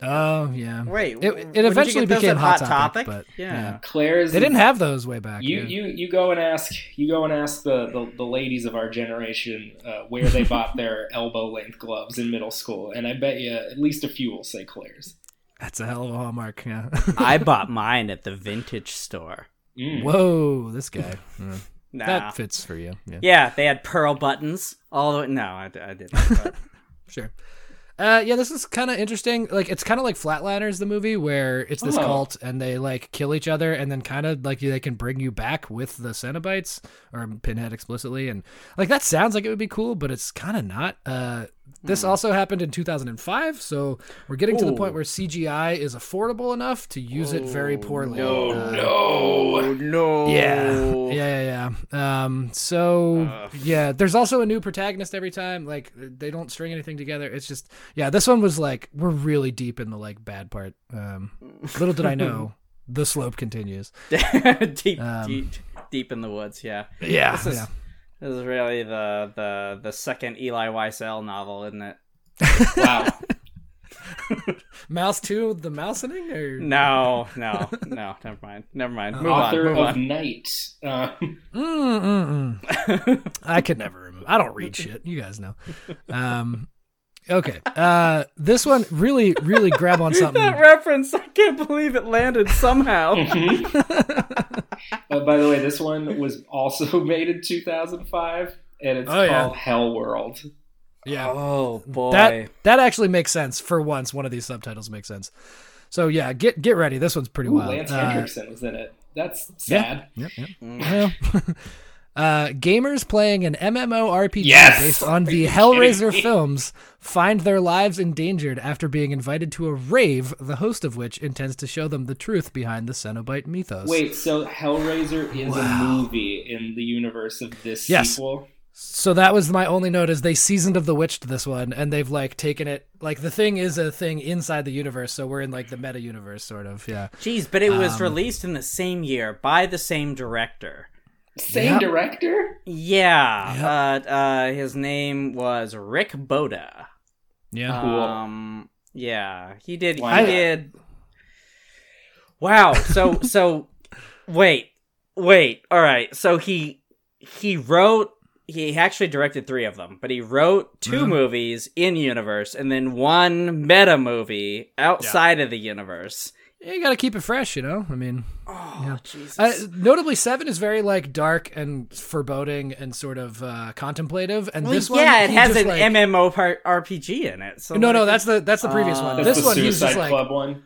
Oh yeah. Wait, It, it eventually became hot Hot topic, Topic? but Yeah. Claire's. they didn't have those way back. You, yeah. you you go and ask you go and ask the, the, the ladies of our generation uh, where they bought their [LAUGHS] elbow length gloves in middle school, and I bet you at least a few will say Claire's. That's a hell of a hallmark. Yeah. I bought [LAUGHS] mine at the vintage store. Mm. Whoa, this guy. Yeah. Nah. That fits for you. Yeah. Yeah, they had pearl buttons. All the way. No, I, I didn't. [LAUGHS] Sure. Uh, yeah, this is kind of interesting. Like, it's kind of like Flatliners, the movie, where it's this Oh. cult and they like kill each other, and then kind of like they can bring you back with the Cenobites or Pinhead explicitly, and like that sounds like it would be cool, but it's kind of not. Uh, this also happened in 2005, so we're getting to the point where CGI is affordable enough to use it very poorly. no, Uh, no. Oh no. Yeah, yeah, yeah, yeah. Um, so Ugh. yeah, there's also a new protagonist every time. Like they don't string anything together. It's just yeah. This one was like we're really deep in the like bad part. Um, little did I know [LAUGHS] the slope continues. [LAUGHS] deep, Um, deep, deep in the woods. Yeah. Yeah, This is, yeah. this is really the the the second Elie Wiesel novel, isn't it? [LAUGHS] Wow. Mouse two, the mousening or No, no, no. Never mind. Never mind. Move Author on. Move of on. Night. Um, Mm, mm, mm. I could never remember. I don't read shit. You guys know. Um, okay. Uh, this one really, really grab on [LAUGHS] something. that reference, I can't believe it landed somehow. [LAUGHS] [LAUGHS] uh, by the way, this one was also made in 2005, and it's Oh, yeah. called Hell World. Yeah. oh boy. That that actually makes sense for once. One of these subtitles makes sense. So yeah, get get ready. This one's pretty Ooh, wild. Lance Uh, Henriksen was in it. That's yeah. sad. Yep, yep. Mm. Well, uh, gamers playing an MMORPG Yes! based on the Hellraiser films find their lives endangered after being invited to a rave, the host of which intends to show them the truth behind the Cenobite mythos. Wait, so Hellraiser is Wow. a movie in the universe of this Yes. sequel? So that was my only note is they seasoned of the witch to this one and they've like taken it like the thing is a thing inside the universe, so we're in like the meta universe sort of, yeah. Jeez, but it was Um, released in the same year by the same director. Same Yep. director? Yeah. Uh, uh, his name was Rick Bota. Yeah. Cool. Um, yeah, he did. Why he not? did. Wow. So [LAUGHS] so, wait, wait. All right. So he he wrote. He actually directed three of them, but he wrote 2 Mhm. movies in universe and then one meta movie outside of the universe. Yeah, you got to keep it fresh, you know? I mean, Oh Yeah. Jesus! Uh, notably, seven is very like dark and foreboding and sort of uh, contemplative, and Well, this one, yeah, it has just, an like- MMO part RPG in it. So No, no, that's the that's the previous Uh, one. This the one, he was just like, Club one.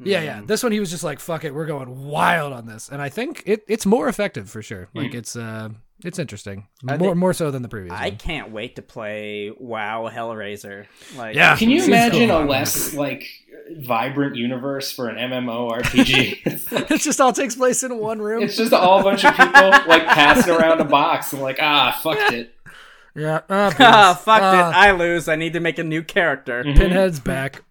yeah, yeah. This one, he was just like, fuck it, we're going wild on this, and I think it, it's more effective for sure. Like it's uh, it's interesting, I more think- more so than the previous. I one. can't wait to play WoW Hellraiser. Like, Yeah. Can you imagine cool. a less like vibrant universe for an MMORPG? it's, [LAUGHS] like, [LAUGHS] it just all takes place in one room. it's just a whole bunch of people like passing around a box and like, ah, fucked it. Yeah. Ah, [LAUGHS] Beans. fuck Uh, it. I lose. I need to make a new character. Pinhead's back.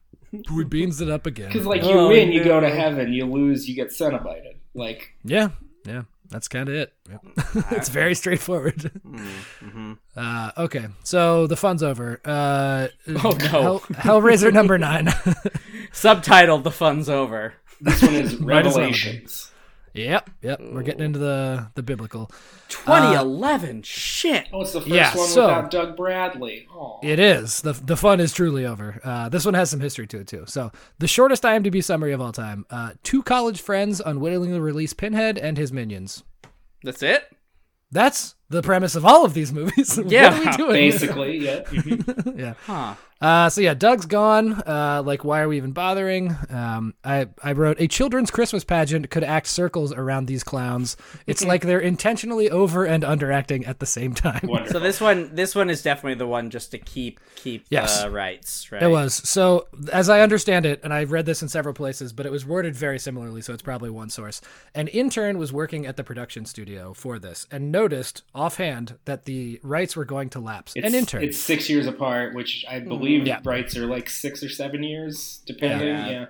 We beans it up again. Because like you Oh, win, you go to heaven. You lose, you get cenobited. Like Yeah, yeah, that's kind of it. Yep. [LAUGHS] it's very straightforward. [LAUGHS] Mm-hmm. Uh, okay, so the fun's over. Uh, Oh, no. Hell, Hellraiser number nine. [LAUGHS] Subtitled The Fun's Over. this one is Might as well be. Revelations. Yep, yep. We're getting into the the biblical. 2011. Shit. Oh, it's the first Yeah, one so- without Doug Bradley. Oh, It is the the fun is truly over. Uh, this one has some history to it too. So the shortest IMDb summary of all time: uh, two college friends unwittingly release Pinhead and his minions. That's it? That's the premise of all of these movies. Yeah, [LAUGHS] what are we doing? basically, yeah. [LAUGHS] Yeah. Huh. Uh, so yeah, Doug's gone. Uh, like, why are we even bothering? Um, I I wrote a children's Christmas pageant could act circles around these clowns. It's [LAUGHS] like they're intentionally over and underacting at the same time. Wonderful. So this one, this one is definitely the one just to keep keep Yes. the rights, right? It was so, as I understand it, and I've read this in several places, but it was worded very similarly, so it's probably one source. An intern was working at the production studio for this and noticed offhand that the rights were going to lapse. It's, An intern. It's six years apart, which I believe Yeah. rights are like six or seven years, depending. Yeah. Yeah.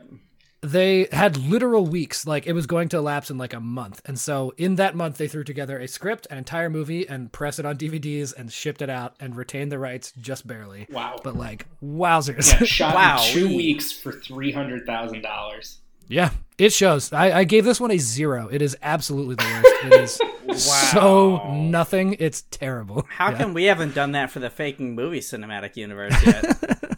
they had literal weeks like it was going to elapse in like a month and so in that month they threw together a script an entire movie and pressed it on dvds and shipped it out and retained the rights just barely Wow. but like wowzers Yeah, shot Wow. in two weeks for three hundred thousand dollars. Yeah it shows I, I gave this one a zero it is absolutely the worst it is [LAUGHS] so nothing it's terrible How Yeah. come we haven't done that for the faking movie cinematic universe yet? [LAUGHS]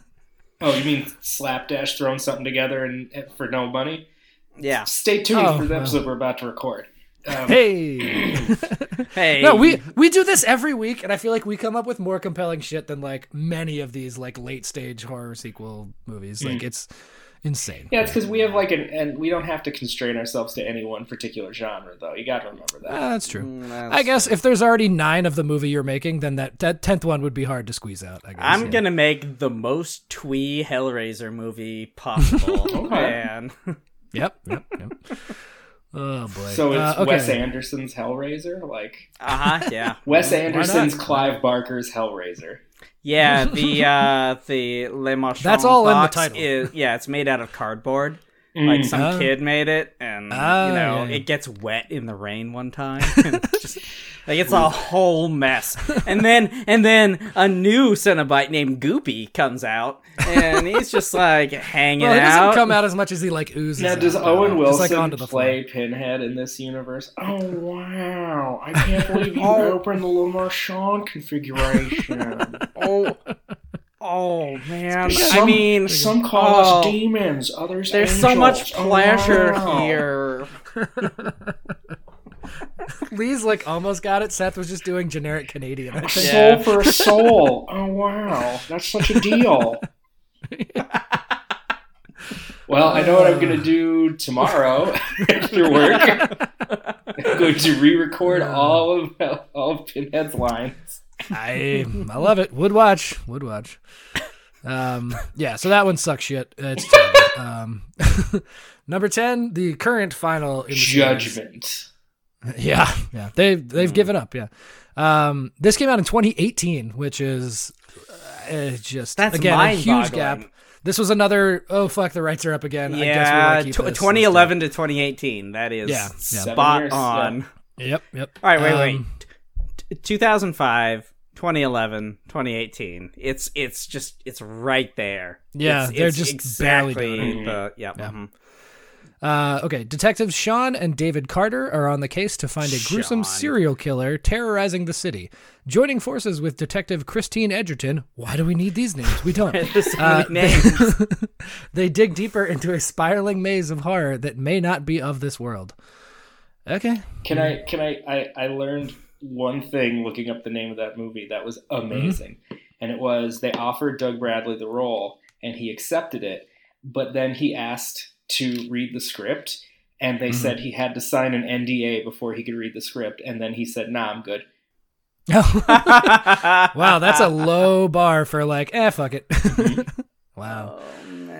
Oh, you mean slapdash throwing something together and and for no money? yeah. Stay tuned Oh, for the well. episode we're about to record. Um, hey [LAUGHS] Hey. no we we do this every week and i feel like we come up with more compelling shit than like many of these like late stage horror sequel movies like it's insane Yeah, it's because we have like an, and we don't have to constrain ourselves to any one particular genre, though. You got to remember that. Ah, that's true. Mm, that's- I guess if there's already nine of the movie you're making, then that that tenth one would be hard to squeeze out. I guess. I'm yeah. gonna make the most twee Hellraiser movie possible, [LAUGHS] Okay. man. Yep. Yep. Yep. oh boy. so it's Uh, okay. Wes Anderson's Hellraiser, like Uh huh. Yeah. [LAUGHS] Wes? Anderson's Clive Barker's Hellraiser. Yeah. The [LAUGHS] uh the Le Marchand That's all in the title. Is, yeah, it's made out of cardboard. Like some Ah. kid made it, and you know yeah, yeah. it gets wet in the rain one time. [LAUGHS] it's just like it's a whole mess. And then and then a new Cenobite named Goopy comes out, and he's just like [LAUGHS] hanging Well, he doesn't out. come out as much as he like oozes. Now, out, does though. Owen Just, Wilson like, onto the floor. play Pinhead in this universe? Oh wow! I can't believe [LAUGHS] you Oh. opened the Le Marchand configuration. Oh, oh man! I mean, some call oh, us demons, others There's so much angels. Oh, pleasure wow. here. [LAUGHS] Lee's like almost got it. Seth was just doing generic Canadian. I think. Soul Yeah. for a soul. [LAUGHS] Oh wow, that's such a deal. [LAUGHS] well, I know what I'm gonna uh. do tomorrow after work. I'm going to re-record all of all of Pinhead's lines. I I love it. Would watch. Would watch. Um, yeah, so that one sucks shit. It's terrible. um, [LAUGHS] number ten, the current final in the series. Judgment. Yeah, yeah, they they've given up. Yeah, um, this came out in 2018, which is uh, just That's again a huge gap. This was another. Oh fuck, the rights are up again. I guess we Yeah, wanna this. 2011 to 2018. That is Yeah, yeah. Spot years, on. Yep, yep. All right, wait, wait. Um, T- 2005, 2011, 2018. It's it's just it's right there. Yeah, It's- they're it's just barely exactly doing the yeah. Yeah. mhm. Uh, okay, detectives Sean and David Carter are on the case to find a gruesome Sean. serial killer terrorizing the city. Joining forces with Detective Christine Edgerton, why do we need these names? We don't. [LAUGHS] So Uh, many names. [LAUGHS] they dig deeper into a spiraling maze of horror that may not be of this world. Okay. Can I? Can I, I? I learned one thing looking up the name of that movie that was amazing, and it was they offered Doug Bradley the role, and he accepted it, but then he asked to read the script, and they Mhm. said he had to sign an NDA before he could read the script, and then he said, "Nah, I'm good." [LAUGHS] wow, that's a low bar for like, eh, fuck it. [LAUGHS] wow.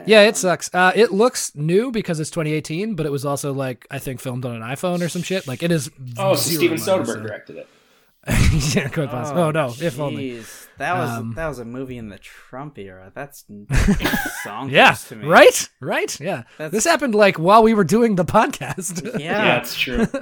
Oh, man. Yeah, it sucks. Uh, it looks new because it's 2018, but it was also like I think filmed on an iPhone or some shit. Like it is. Oh, so Steven Soderbergh directed it. [LAUGHS] yeah, quite possible. Oh, no, if only. That was Um, that was a movie in the Trump era. That's [LAUGHS] song Yeah, to me. right, right. Yeah, That's- this happened like while we were doing the podcast. Yeah. Yeah, it's true. [LAUGHS]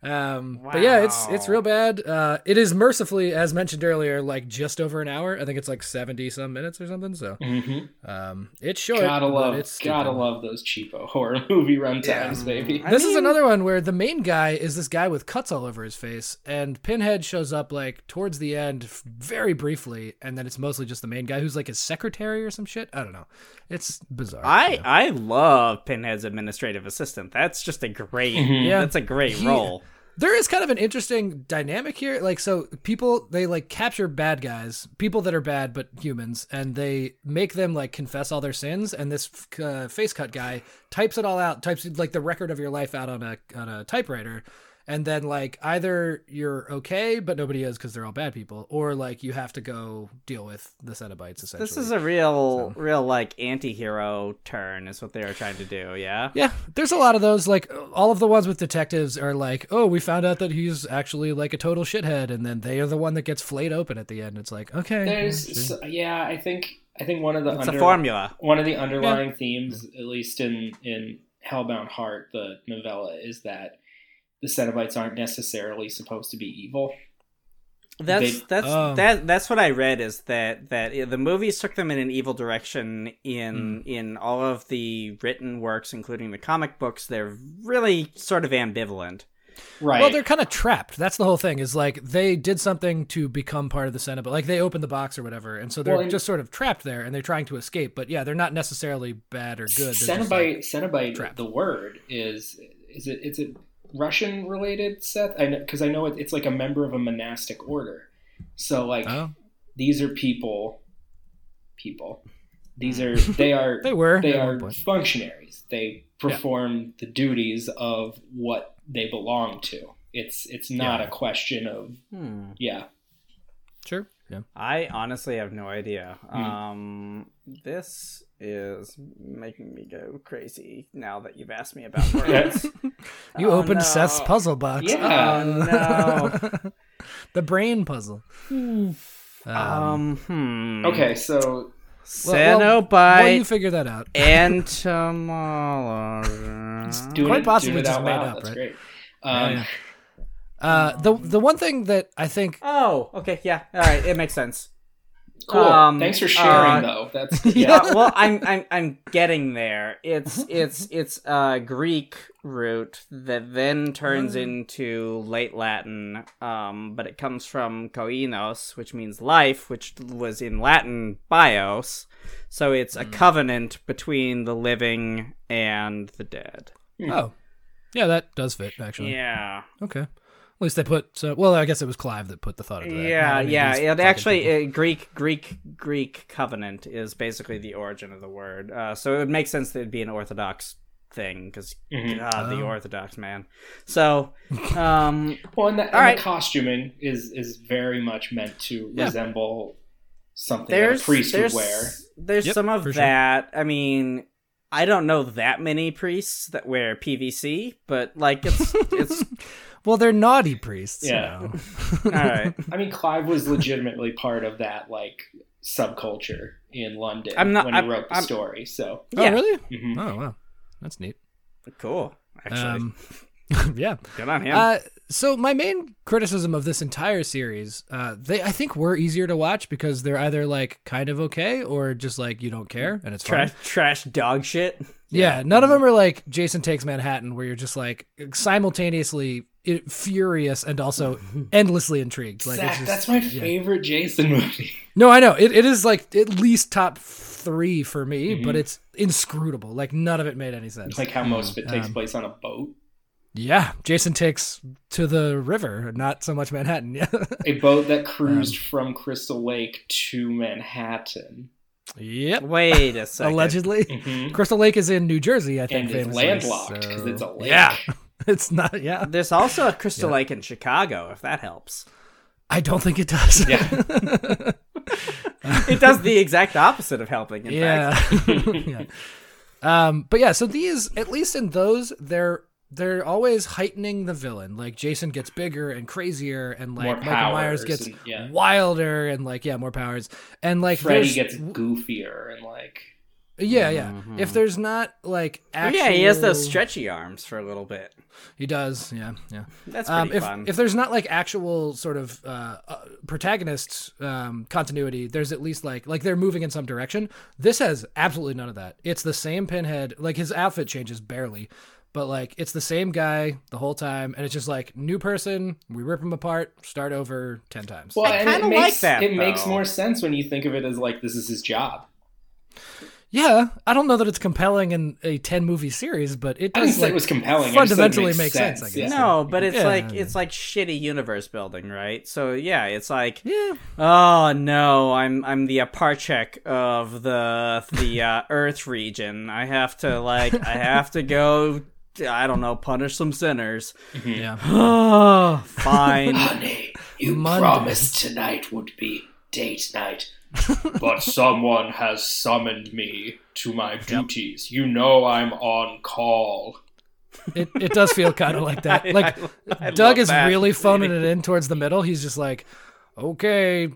Um, but yeah, it's it's real bad. Uh, it is mercifully, as mentioned earlier, like just over an hour. I think it's like seventy some minutes or something. So, hmm um, it's short. Gotta love, It's gotta love those cheapo horror [LAUGHS] movie runtimes, baby. I This is another one where the main guy is this guy with cuts all over his face, and Pinhead shows up like towards the end, very briefly, and then it's mostly just the main guy who's like his secretary or some shit. I don't know. It's bizarre. I Yeah. I love Pinhead's administrative assistant. That's just a great. Yeah. That's a great He- role. There is kind of an interesting dynamic here. Like so people they like capture bad guys people that are bad but humans and they make them like confess all their sins and this uh, face cut guy types it all out types like the record of your life out on a on a typewriter and then like either you're okay but nobody is because they're all bad people or like you have to go deal with the cenobites essentially This is a real, real like anti-hero turn, is what they were trying to do. Yeah. Yeah, there's a lot of those. Like all of the ones with detectives are like, oh, we found out that he's actually like a total shithead, and then they are the one that gets flayed open at the end. It's like, okay, There's, so- yeah, I think I think one of the It's under- a formula. one of the underlying themes, at least in in Hellbound Heart, the novella, is that the Cenobites aren't necessarily supposed to be evil. That's They- that's Um. that that's what I read is that that the movies took them in an evil direction in Hmm. in all of the written works, including the comic books. They're really sort of ambivalent. Right. Well, they're kind of trapped. That's the whole thing. Is like they did something to become part of the Cenobite. Like they opened the box or whatever, and so they're Well, and- just sort of trapped there, and they're trying to escape. But yeah, they're not necessarily bad or good. Cenobite, like- Cenobite. The word is is it? It's a Russian related Seth? I because I know it, it's like a member of a monastic order. So like oh, these are people, people. These are [LAUGHS] they are they were. they are functionaries. They perform the duties of what they belong to. It's it's not Yeah. a question of Hmm. yeah. Sure. Yeah. I honestly have no idea. Hmm. Um, this is making me go crazy now that you've asked me about [LAUGHS] words. You Oh, opened no. Seth's puzzle box. Yeah. Oh, [LAUGHS] the brain puzzle. Um, Um, hmm. Okay, so well, Cenobite while you figure that out. entomology. doing Quite it, possibly it just out made loud. up, That's right? great. Um, yeah. Uh, the the one thing that I think Oh, okay, yeah, all right, it makes sense. Cool. Um, Thanks for sharing, uh, though. That's [LAUGHS] Yeah. yeah. Well, I'm I'm I'm getting there. It's [LAUGHS] it's it's a Greek root that then turns into late Latin, um, but it comes from koinos, which means life, which was in Latin bios. So it's a covenant between the living and the dead. oh yeah that does fit actually. Yeah, Okay. At least they put so well. I guess it was Clive that put the thought into that. yeah, not any of yeah. It actually uh, Greek Greek Greek covenant is basically the origin of the word. Uh, so it would make sense that it'd be an Orthodox thing because Mhm. God, the Oh. Orthodox man. So, [LAUGHS] um, Well, and, the, and All right. the costuming is is very much meant to Yeah. resemble something that there's a priest there's would wear. there's Yep, some of for sure. that. I mean, I don't know that many priests that wear PVC, but like it's it's [LAUGHS] well, they're naughty priests. you Yeah. know. [LAUGHS] all right. [LAUGHS] I mean, Clive was legitimately part of that like subculture in London I'm not- when he I'm- wrote the I'm- story. So Oh Yeah. really? mhm. Oh wow, that's neat. Cool. Actually, Um, [LAUGHS] yeah. good on him. Uh, so my main criticism of this entire series, uh, they I think were easier to watch because they're either like kind of okay or just like you don't care and it's trash fine. trash dog shit. Yeah, none of them are like Jason Takes Manhattan, where you're just like simultaneously furious and also [LAUGHS] endlessly intrigued. Like, it's Zach, just- that's my yeah. favorite Jason movie. No, I know it. It is like at least top three for me, Mhm. but it's inscrutable. Like none of it made any sense. It's Like how most of it takes Um, place on a boat. Yeah, Jason takes to the river, not so much Manhattan. [LAUGHS] Yeah, A boat that cruised Um, from Crystal Lake to Manhattan. yep. Wait a [LAUGHS] second. Allegedly, Mhm. Crystal Lake is in New Jersey. I think And it's landlocked because so- it's a lake. Yeah, [LAUGHS] it's not. Yeah, There's also a Crystal Yeah. Lake in Chicago, if that helps. I don't think it does. Yeah. It does the exact opposite of helping, in yeah. fact. yeah. Um, but yeah, so these, at least in those, they're they're always heightening the villain. Like Jason gets bigger and crazier, and like More Michael Myers gets and- yeah. wilder, and like yeah, more powers. And like Freddy gets goofier and like yeah, yeah. Mhm. If there's not like actual, yeah, he has those stretchy arms for a little bit. He does, yeah, yeah. That's Um, if fun. if there's not like actual sort of uh, uh, protagonist um, continuity, there's at least like like they're moving in some direction. This has absolutely none of that. It's the same Pinhead. Like his outfit changes barely, but like it's the same guy the whole time, and it's just like new person. We rip him apart, start over ten times. well, I and it kinda like makes that, it makes more sense when you think of it as like this is his job. yeah, I don't know that it's compelling in a ten movie series, but it I didn't does say like it was compelling. I just said it fundamentally makes makes sense, I guess. yeah. no, but it's Yeah, like it's like shitty universe building, right? So yeah, it's like yeah. Oh no, I'm I'm the Aparchek of the the uh, [LAUGHS] Earth region. I have to like I have to go. I don't know, punish some sinners. Mm-hmm. Yeah. Oh, [SIGHS] fine. Honey, [LAUGHS] you Monday. promised tonight would be date night. [LAUGHS] but someone has summoned me to my duties. You know I'm on call. It it does feel [LAUGHS] kind of like that. Like I Doug is that. really phoning it in towards the middle. He's just like, okay,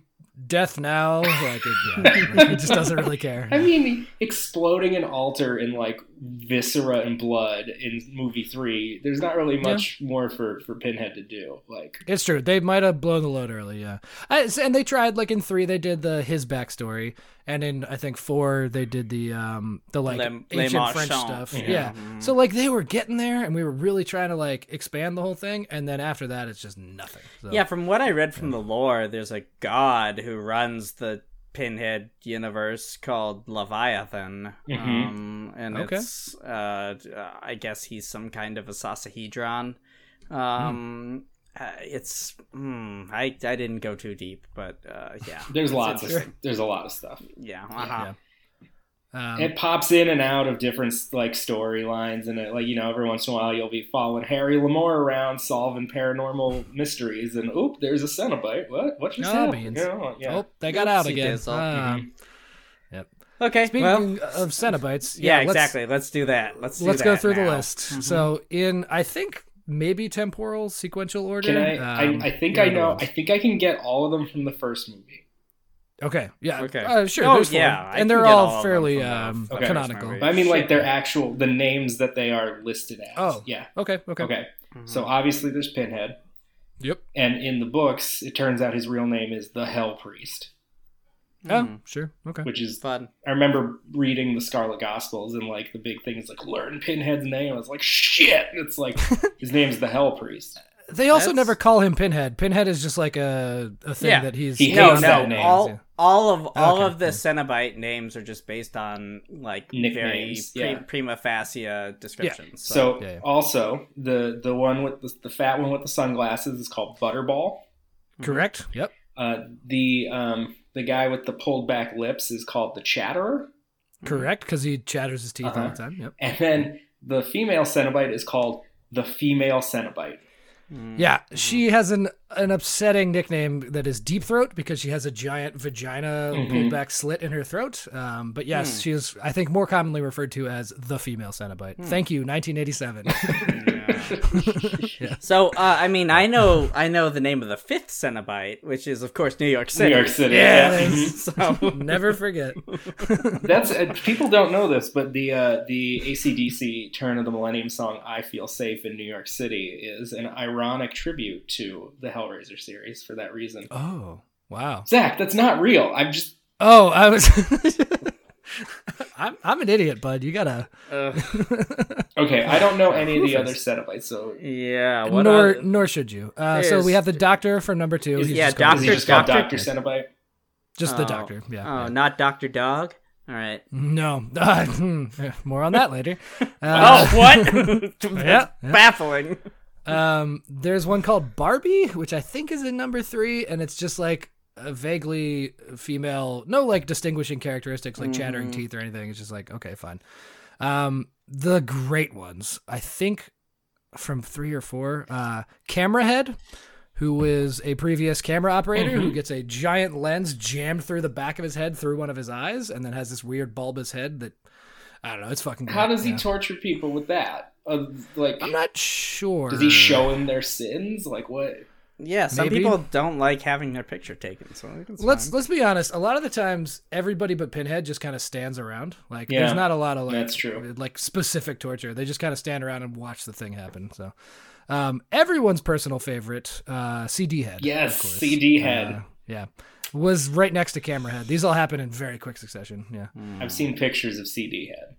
death now. Like, it, yeah, like, he just doesn't really care. I mean, exploding an altar in like viscera and blood in movie three. There's not really much more for for Pinhead to do. Like, It's true. They might have blown the load early, yeah. I, and they tried like in three, they did the his backstory, and in I think four, they did the um the like Les- Les ancient French stuff. Yeah. Yeah. So like they were getting there, and we were really trying to like expand the whole thing, and then after that, it's just nothing. So, Yeah, from what I read from the lore, there's a god who runs the Pinhead universe called Leviathan. Mhm. Um, and Okay. it's, uh, I guess he's some kind of a Sasahedron. Um, uh, it's, hmm, I, I didn't go too deep, but uh, yeah. there's It's lots of there's a lot of stuff. Yeah, uh-huh. Um, It pops in and out of different like storylines, and it, like you know, every once in a while you'll be following Harry D'Amour around solving paranormal mysteries, and oop, there's a Cenobite. What? What just Oh, happened? beans. You know, yeah. Oh, they got out Oopsie again. dizzle. Um, Okay, Speaking well, of Cenobites, yeah, let's- exactly. Let's do that. Let's do Let's go that through the now. list. Mhm. So in I think maybe temporal sequential order. Can I, um, I? I think I know. I think I can get all of them from the first movie. Okay. Yeah. Okay. Uh, sure. Oh, there's yeah, I and they're all all, fairly um, Okay. canonical. But I mean, like Shit. their actual the names that they are listed as. Oh. yeah. Okay. Okay. Okay. Mhm. So obviously there's Pinhead, Yep. and in the books it turns out his real name is the Hell Priest, Oh, Mhm. sure. Okay. which is fun. I remember reading the Scarlet Gospels and like the big thing is like learn Pinhead's name. I was like shit. It's like [LAUGHS] his name's the Hell Priest. They also That's- never call him Pinhead. Pinhead is just like a, a thing Yeah. that he's He no, hates no. that name. All all of all Okay, of the cool. Cenobite names are just based on like very pre- yeah. prima facie descriptions. So Yeah, yeah. also the the one with the, the fat one with the sunglasses is called Butterball. correct. Yep. Uh, the um the guy with the pulled back lips is called the Chatterer, Correct, because he chatters his teeth all Uh-huh. the time. Yep. and then the female Cenobite is called the female Cenobite. Mhm. Yeah, she has an an upsetting nickname that is Deep Throat because she has a giant vagina Mhm. pulled back slit in her throat. Um, but yes, Hmm. she is, I think, more commonly referred to as the female Cenobite. Hmm. Thank you, 1987. [LAUGHS] [LAUGHS] Yeah. So uh, I mean, I know I know the name of the fifth Cenobite, which is of course New York City. New York City. Yeah, yeah. [LAUGHS] So Never forget. That's uh, people don't know this, but the uh, the ACDC Turn of the Millennium song "I Feel Safe in New York City" is an ironic tribute to the Hellraiser series for that reason. Oh, wow. Zach, that's not real. I'm just Oh, I was. [LAUGHS] I'm I'm an idiot, bud. You gotta. uh, [LAUGHS] okay. I don't know any of the Rufus. other Cenobites, so yeah. What nor are- nor should you. Uh, so we have the doctor for number two. Is- He's yeah, just called- is Doctor- just Doctor- Doctor Cenobite? Just the Oh. doctor. Yeah. Oh, yeah. not Doctor Dog. All right. No. Uh, [LAUGHS] more on that later. oh, what? yeah, yeah. Baffling. Um, there's one called Barbie, which I think is in number three, and it's just like a vaguely female, no like distinguishing characteristics like chattering Mhm. teeth or anything. It's just like okay, fine. Um, the great ones, I think, from three or four. Uh, Camera Head, who is a previous camera operator who Mhm. gets a giant lens jammed through the back of his head through one of his eyes, and then has this weird bulbous head that I don't know. It's fucking. How great, does he yeah. torture people with that? Uh, like, I'm not sure. does he show them their sins? Like what? Yeah, some Maybe. people don't like having their picture taken, so Let's fine. let's be honest. A lot of the times, everybody but Pinhead just kind of stands around. Like, Yeah, there's not a lot of like that's true. like specific torture. They just kind of stand around and watch the thing happen. So, um, everyone's personal favorite, uh, CD head. Yes, of. CD head. Uh, yeah, was right next to camera head. These all happen in very quick succession. Yeah. I've seen pictures of CD head.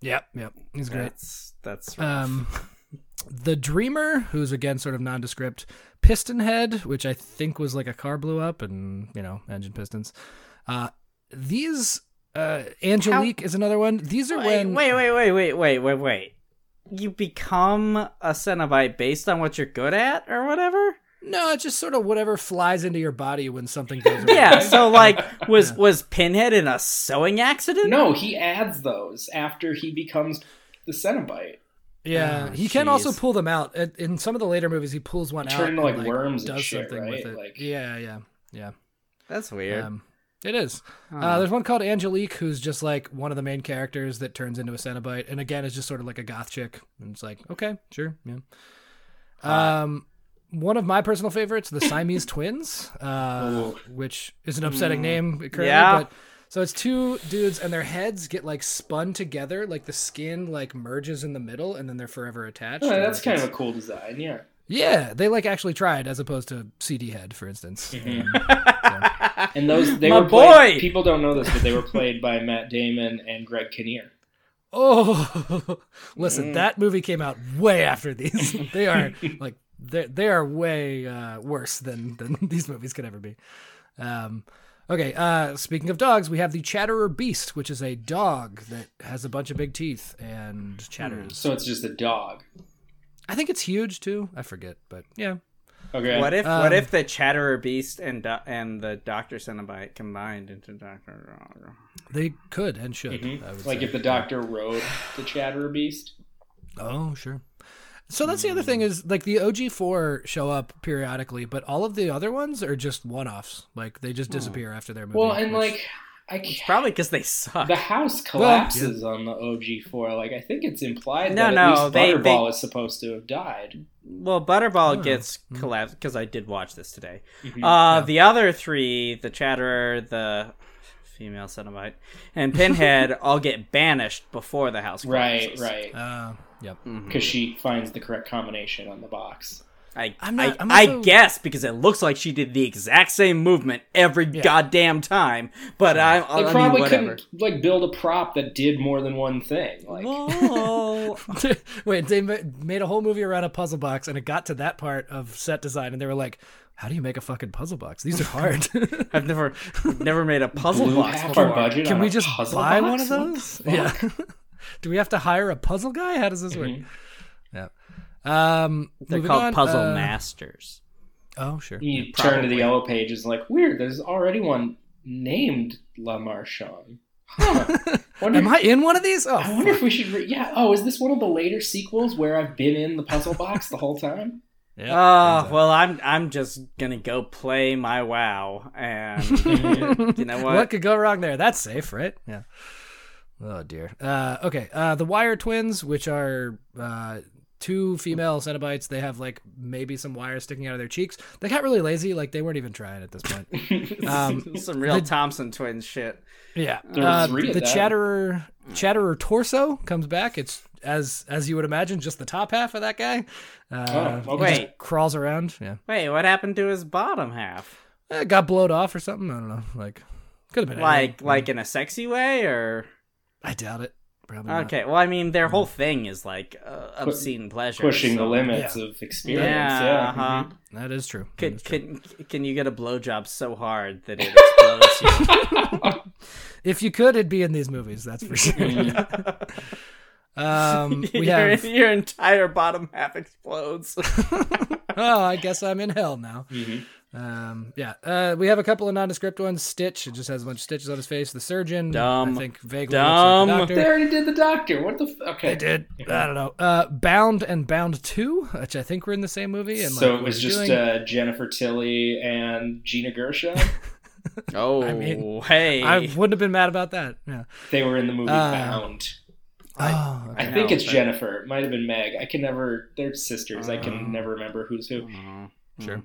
Yep. Yep. He's great. That's that's rough. Um, [LAUGHS] the Dreamer, who's again sort of nondescript, Piston Head, which I think was like a car blew up and you know engine pistons. Uh, these uh, Angelique is another one. These are wait, when wait, wait, wait, wait, wait, wait, wait. You become a Cenobite based on what you're good at, or whatever. No, it's just sort of whatever flies into your body when something goes. [LAUGHS] wrong. Yeah. So like, [LAUGHS] was was Pinhead in a sewing accident? No, he adds those after he becomes the Cenobite. yeah. Oh, he can also pull them out In- in some of the later movies. He pulls one They out, turn into, and, like, worms and does shit, something with right? it. Like- yeah, yeah, yeah. That's weird. Um, it is. Uh, there's one called Angelique, who's just like one of the main characters that turns into a Cenobite, and again is just sort of like a goth chick. And it's like, okay, sure, yeah. Um, one of my personal favorites, the Siamese twins, uh, which is an upsetting name currently, Yeah. but so it's two dudes, and their heads get like spun together, like the skin like merges in the middle, and then they're forever attached. Oh, that's kind of a cool design. Yeah. yeah. They like actually tried as opposed to CD head, for instance. Mm-hmm. Um, [LAUGHS] [LAUGHS] And those they My were played, boy! people don't know this, but they were played by Matt Damon and Greg Kinnear. Oh, [LAUGHS] listen, Mm. that movie came out way after these. they are like they they are way uh, worse than [LAUGHS] than these movies could ever be. Um, okay, uh, speaking of dogs, we have the Chatterer Beast, which is a dog that has a bunch of big teeth and chatters. So it's just a dog. I think it's huge too. I forget, but yeah. Okay. What if Um, what if the Chatterer Beast and do- and the Doctor Cenobite combined into Doctor? They could and should. Mhm. I would Like say. if the doctor rode the Chatterer Beast. Oh, sure. So that's the other thing is like the OG4 show up periodically, but all of the other ones are just one-offs. Like they just disappear after their movie. Well, and which- like I can't, Probably because they suck. the house collapses on the OG4. Like I think it's implied No, that no, at least they- Butterball they- is supposed to have died. Well, Butterball Oh. gets collapsed because I did watch this today. Mhm. Uh, The other three, the Chatterer, the female Cenobite, and Pinhead, [LAUGHS] all get banished before the house Right, right. Uh, yep. Mm-hmm. Because she finds the correct combination on the box. I, I'm not- I, I'm I also- guess because it looks like she did the exact same movement every goddamn time. But I, I, They mean, probably whatever. couldn't like build a prop that did more than one thing. Like Whoa. [LAUGHS] Wait, they made a whole movie around a puzzle box, and it got to that part of set design, and they were like, "How do you make a fucking puzzle box? These are hard. [LAUGHS] I've never never made a puzzle blew box half before. our budget Can on we a just puzzle buy box? one of those? Yeah. [LAUGHS] fuck? do we have to hire a puzzle guy? How does this work? Mhm. Yeah. Um, They're called on, puzzle uh, masters. Oh, sure. You Yeah, turn to the probably. yellow pages like weird. There's already one named La Marchand. Huh. [LAUGHS] Wonder Am if- I in one of these? Oh, I wonder if we should. Re- yeah. Oh, is this one of the later sequels where I've been in the puzzle box the whole time? yeah, Oh turns well, I'm I'm just gonna go play my WoW, and [LAUGHS] you know what? what? could go wrong there? That's safe, right? Yeah. Oh dear. Uh, okay. Uh, the Wire twins, which are uh, two female Cenobites, they have like maybe some wires sticking out of their cheeks. They got really lazy. Like they weren't even trying at this point. [LAUGHS] Um, [LAUGHS] Some real the- Thompson twins shit. Yeah. Uh, the. Chatterer Chatterer torso comes back. It's as as you would imagine, just the top half of that guy. Uh, Oh, he okay. just Wait. crawls around. Yeah. Wait, what happened to his bottom half? Eh, got blowed off or something. I don't know. Like could have been Like anything. like in a sexy way, or I doubt it. Probably not. okay? Well, I mean, their whole thing is like uh, obscene pleasure, Pushing the limits Yeah. of experience. Yeah, Yeah. uh-huh. mhm. That is true. Can, is true. can can you get a blowjob so hard that it explodes you? [LAUGHS] If you could, it'd be in these movies. That's for sure. [LAUGHS] um, [LAUGHS] we your, have. your entire bottom half explodes. Oh, I guess I'm in hell now. Mhm. Um, yeah, uh, we have a couple of nondescript ones. Stitch, it just has a bunch of stitches on his face. The surgeon, Dumb. I think vaguely Dumb. looks like the They already did the doctor. What the? F- okay. They did. I don't know. Uh, Bound and Bound Two, which I think were in the same movie. And so like, it was just doing- uh, Jennifer Tilly and Gina Gershon. [LAUGHS] oh, I mean, hey, I wouldn't have been mad about that. Yeah. they were in the movie Uh, Bound. Oh, I think know, it's but- Jennifer. It might have been Meg. I can never. They're sisters. I Oh. can never remember who's who. Oh, Sure.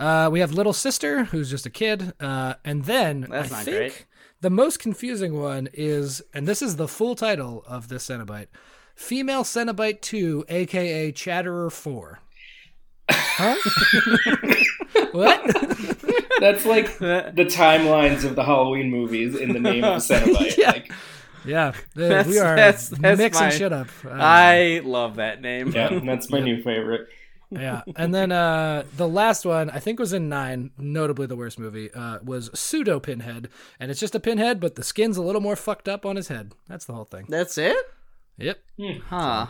Uh, we have little sister, who's just a kid, uh, and then That's I not think great. the most confusing one is, and this is the full title of this Cenobite: Female Cenobite Two, aka Chatterer Four. Huh? [LAUGHS] what? That's like the timelines of the Halloween movies in the name of [LAUGHS] Cenobite. Yeah. Like, yeah, [LAUGHS] That's- we are that's- that's mixing my- shit up. Uh, I love that name. yeah, that's my new favorite. Yeah, and then uh, the last one I think was in nine, notably the worst movie, uh, was Pseudo Pinhead, and it's just a pinhead, but the skin's a little more fucked up on his head. That's the whole thing. That's it? Yep. Huh.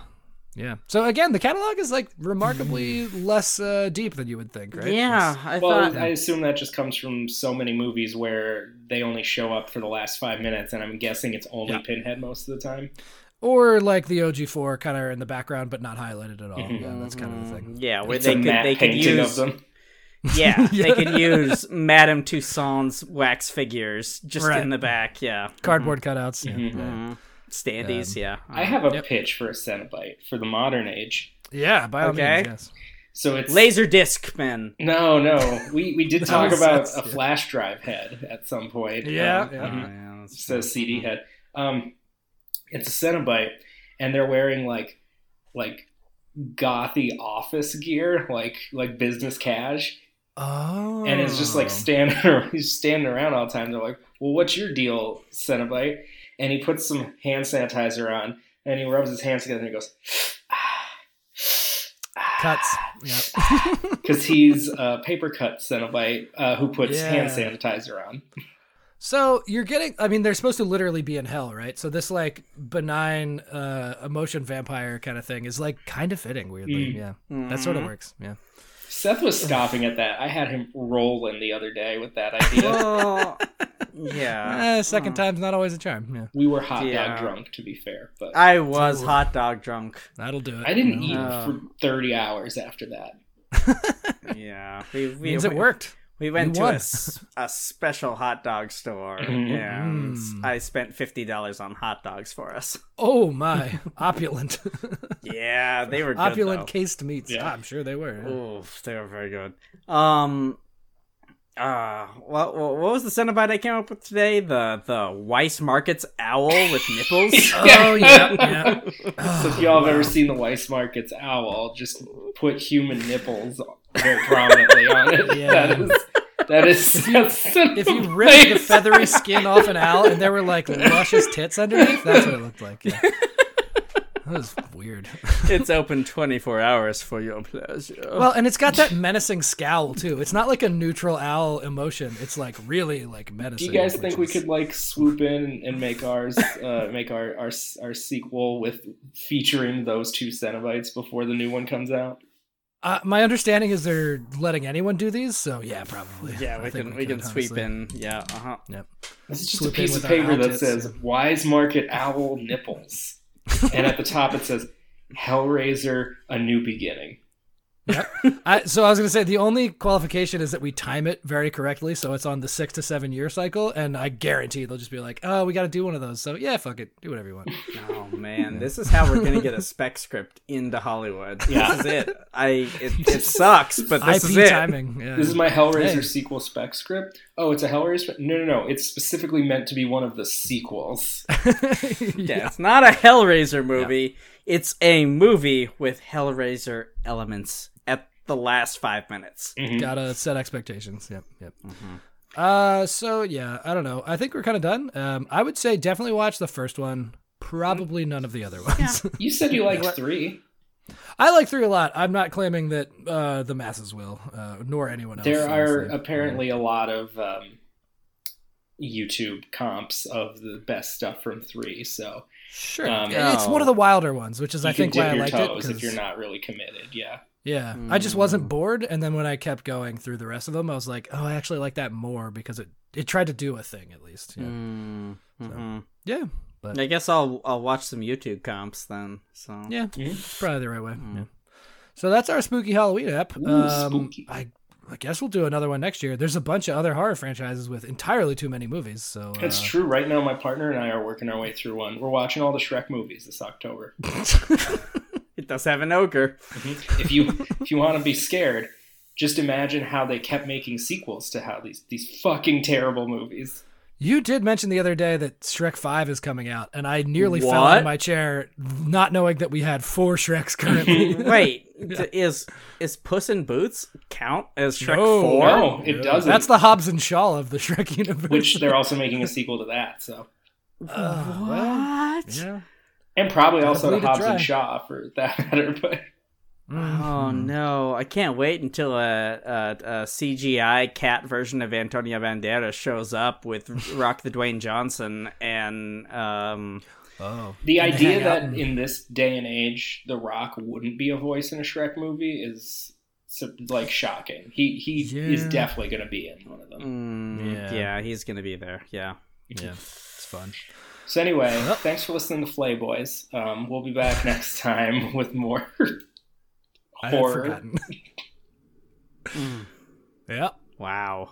Yeah. So again, the catalog is like remarkably less uh, deep than you would think, right? Yeah, I Well, thought. I assume that just comes from so many movies where they only show up for the last five minutes, and I'm guessing it's only Yeah. Pinhead most of the time. Or like the OG4, kind of in the background but not highlighted at all. Mhm. Yeah, that's kind of the thing. yeah, where It's they could [LAUGHS] [LAUGHS] they could use them. yeah, they could use Madame Tussauds wax figures just Right. in the back. Yeah, Cardboard cutouts. Yeah. Mhm. Yeah. Mhm. standees. yeah, I have a Yep. pitch for a Cenobite for the modern age. Yeah, by all Okay. means, yes. So it's laser disc men. No, no. We we did [LAUGHS] talk was- about a flash drive head at some point. Yeah, Um, yeah. Oh, yeah, that's It's a true. CD head. Um, it's a Cenobite, and they're wearing like like gothy office gear, like like business cash, Oh. and it's just like oh. standing [LAUGHS] he's standing around all the time. They're like, "Well, what's your deal, Cenobite?" And he puts some hand sanitizer on, and he rubs his hands together, and he goes. Ah, ah, cuts. Ah. Yeah. Because he's a paper cut Cenobite uh, who puts hand sanitizer on. So you're getting I mean they're supposed to literally be in hell, right? So this like benign uh emotion vampire kind of thing is like kind of fitting weirdly. Mm. Yeah. That sort of Mhm. works. Yeah. Seth was scoffing at that. I had him rolling the other day with that idea. Well, [LAUGHS] yeah. Eh, second time's not always a charm. Yeah. we were hot Yeah. dog drunk, to be fair, but I was hot dog drunk. That'll do it. I didn't you know? eat for 30 hours after that. [LAUGHS] Yeah, we we, Means it we- worked. We went You to a, won. s- [LAUGHS] a special hot dog store, Mhm. and Mm. I spent fifty dollars on hot dogs for us. Oh my, [LAUGHS] opulent. [LAUGHS] Yeah, they were good, opulent though. cased meats. Yeah. I'm sure they were. yeah. Oof, they were very good. Um, uh, what what was the Cenobite I came up with today? The the Weiss Markets owl with nipples. Oh yeah, yeah. So if y'all have ever seen the Weiss Markets owl, just put human nipples very prominently on it. Yeah. That is that is that's If you ripped the feathery skin off an owl and there were like [LAUGHS] luscious tits underneath, that's what it looked like. Yeah. [LAUGHS] That was weird. it's open twenty four hours for your pleasure. Well, and it's got that menacing scowl too. It's not like a neutral owl emotion. It's like really like menacing. Do you guys which think we could like swoop in and make ours uh, make our, our our sequel with featuring those two Cenobites before the new one comes out? Uh, my understanding is they're letting anyone do these, so yeah, probably. yeah, we can we can could, sweep honestly. in. Yeah, uh huh. Yep. This is just Swoop a piece of paper that says "Wise Market Owl Nipples," [LAUGHS] and at the top it says "Hellraiser: A New Beginning." I, so I was gonna say the only qualification is that we time it very correctly, so it's on the six to seven year cycle, and I guarantee they'll just be like, "Oh, we got to do one of those." So yeah, fuck it, do whatever you want. [LAUGHS] Oh man, this is how we're gonna get a spec script into Hollywood. Yeah. This is it. I it, it sucks, but this [LAUGHS] IP is it. timing. Yeah. This is my Hellraiser Hey. sequel spec script. Oh, it's a Hellraiser. No, no, no. It's specifically meant to be one of the sequels. [LAUGHS] Yeah, it's not a Hellraiser movie. It's a movie with Hellraiser elements at the last five minutes. Mhm. Gotta set expectations. Yep, yep. Mm-hmm. Uh, so yeah, I don't know. I think we're kind of done. Um, I would say definitely watch the first one. Probably none of the other ones. [LAUGHS] You said you liked three. I like three a lot. I'm not claiming that uh, the masses will, uh, nor anyone else. There are honestly. apparently a lot of um, YouTube comps of the best stuff from three. So sure. um, it's Oh. one of the wilder ones, which is you I think why I your liked it. if 'cause- you're not really committed. Yeah. Yeah, I just wasn't Mm. bored, and then when I kept going through the rest of them, I was like, oh, I actually like that more because it it tried to do a thing at least. Yeah, Mm, mhm. yeah, but I guess I'll I'll watch some YouTube comps then. So yeah, it's probably the right way. Yeah. So that's our spooky Halloween app. Ooh, um. I I guess we'll do another one next year. There's a bunch of other horror franchises with entirely too many movies. So It's uh, true. Right now, my partner and I are working our way through one. We're watching all the Shrek movies this October. [LAUGHS] [LAUGHS] It does have an ogre. if you if you want to be scared, just imagine how they kept making sequels to how these these fucking terrible movies. You did mention the other day that Shrek Five is coming out, and I nearly fell out of my chair, not knowing that we had four Shreks currently. [LAUGHS] Wait, [LAUGHS] d- is is Puss in Boots count as Shrek No. Four? No, it doesn't. That's the Hobbs and Shaw of the Shrek universe. which they're also making a sequel to that. So, Uh, well, What? yeah. And probably also to Hobbs and Shaw for that matter. [LAUGHS] But Oh Mhm. no! I can't wait until a, a, a CGI cat version of Antonio Banderas shows up with Rock the Dwayne Johnson and um. Oh, the idea hang out that in this day and age, The Rock wouldn't be a voice in a Shrek movie is like shocking. He he is definitely going to be in one of them. mm, Yeah. yeah. he's gonna be there. Yeah. yeah, it's fun. So anyway, [LAUGHS] Well. thanks for listening to Flay Boys. Um, we'll be back [LAUGHS] next time [LAUGHS] with more I had horror. forgotten. yeah. Wow.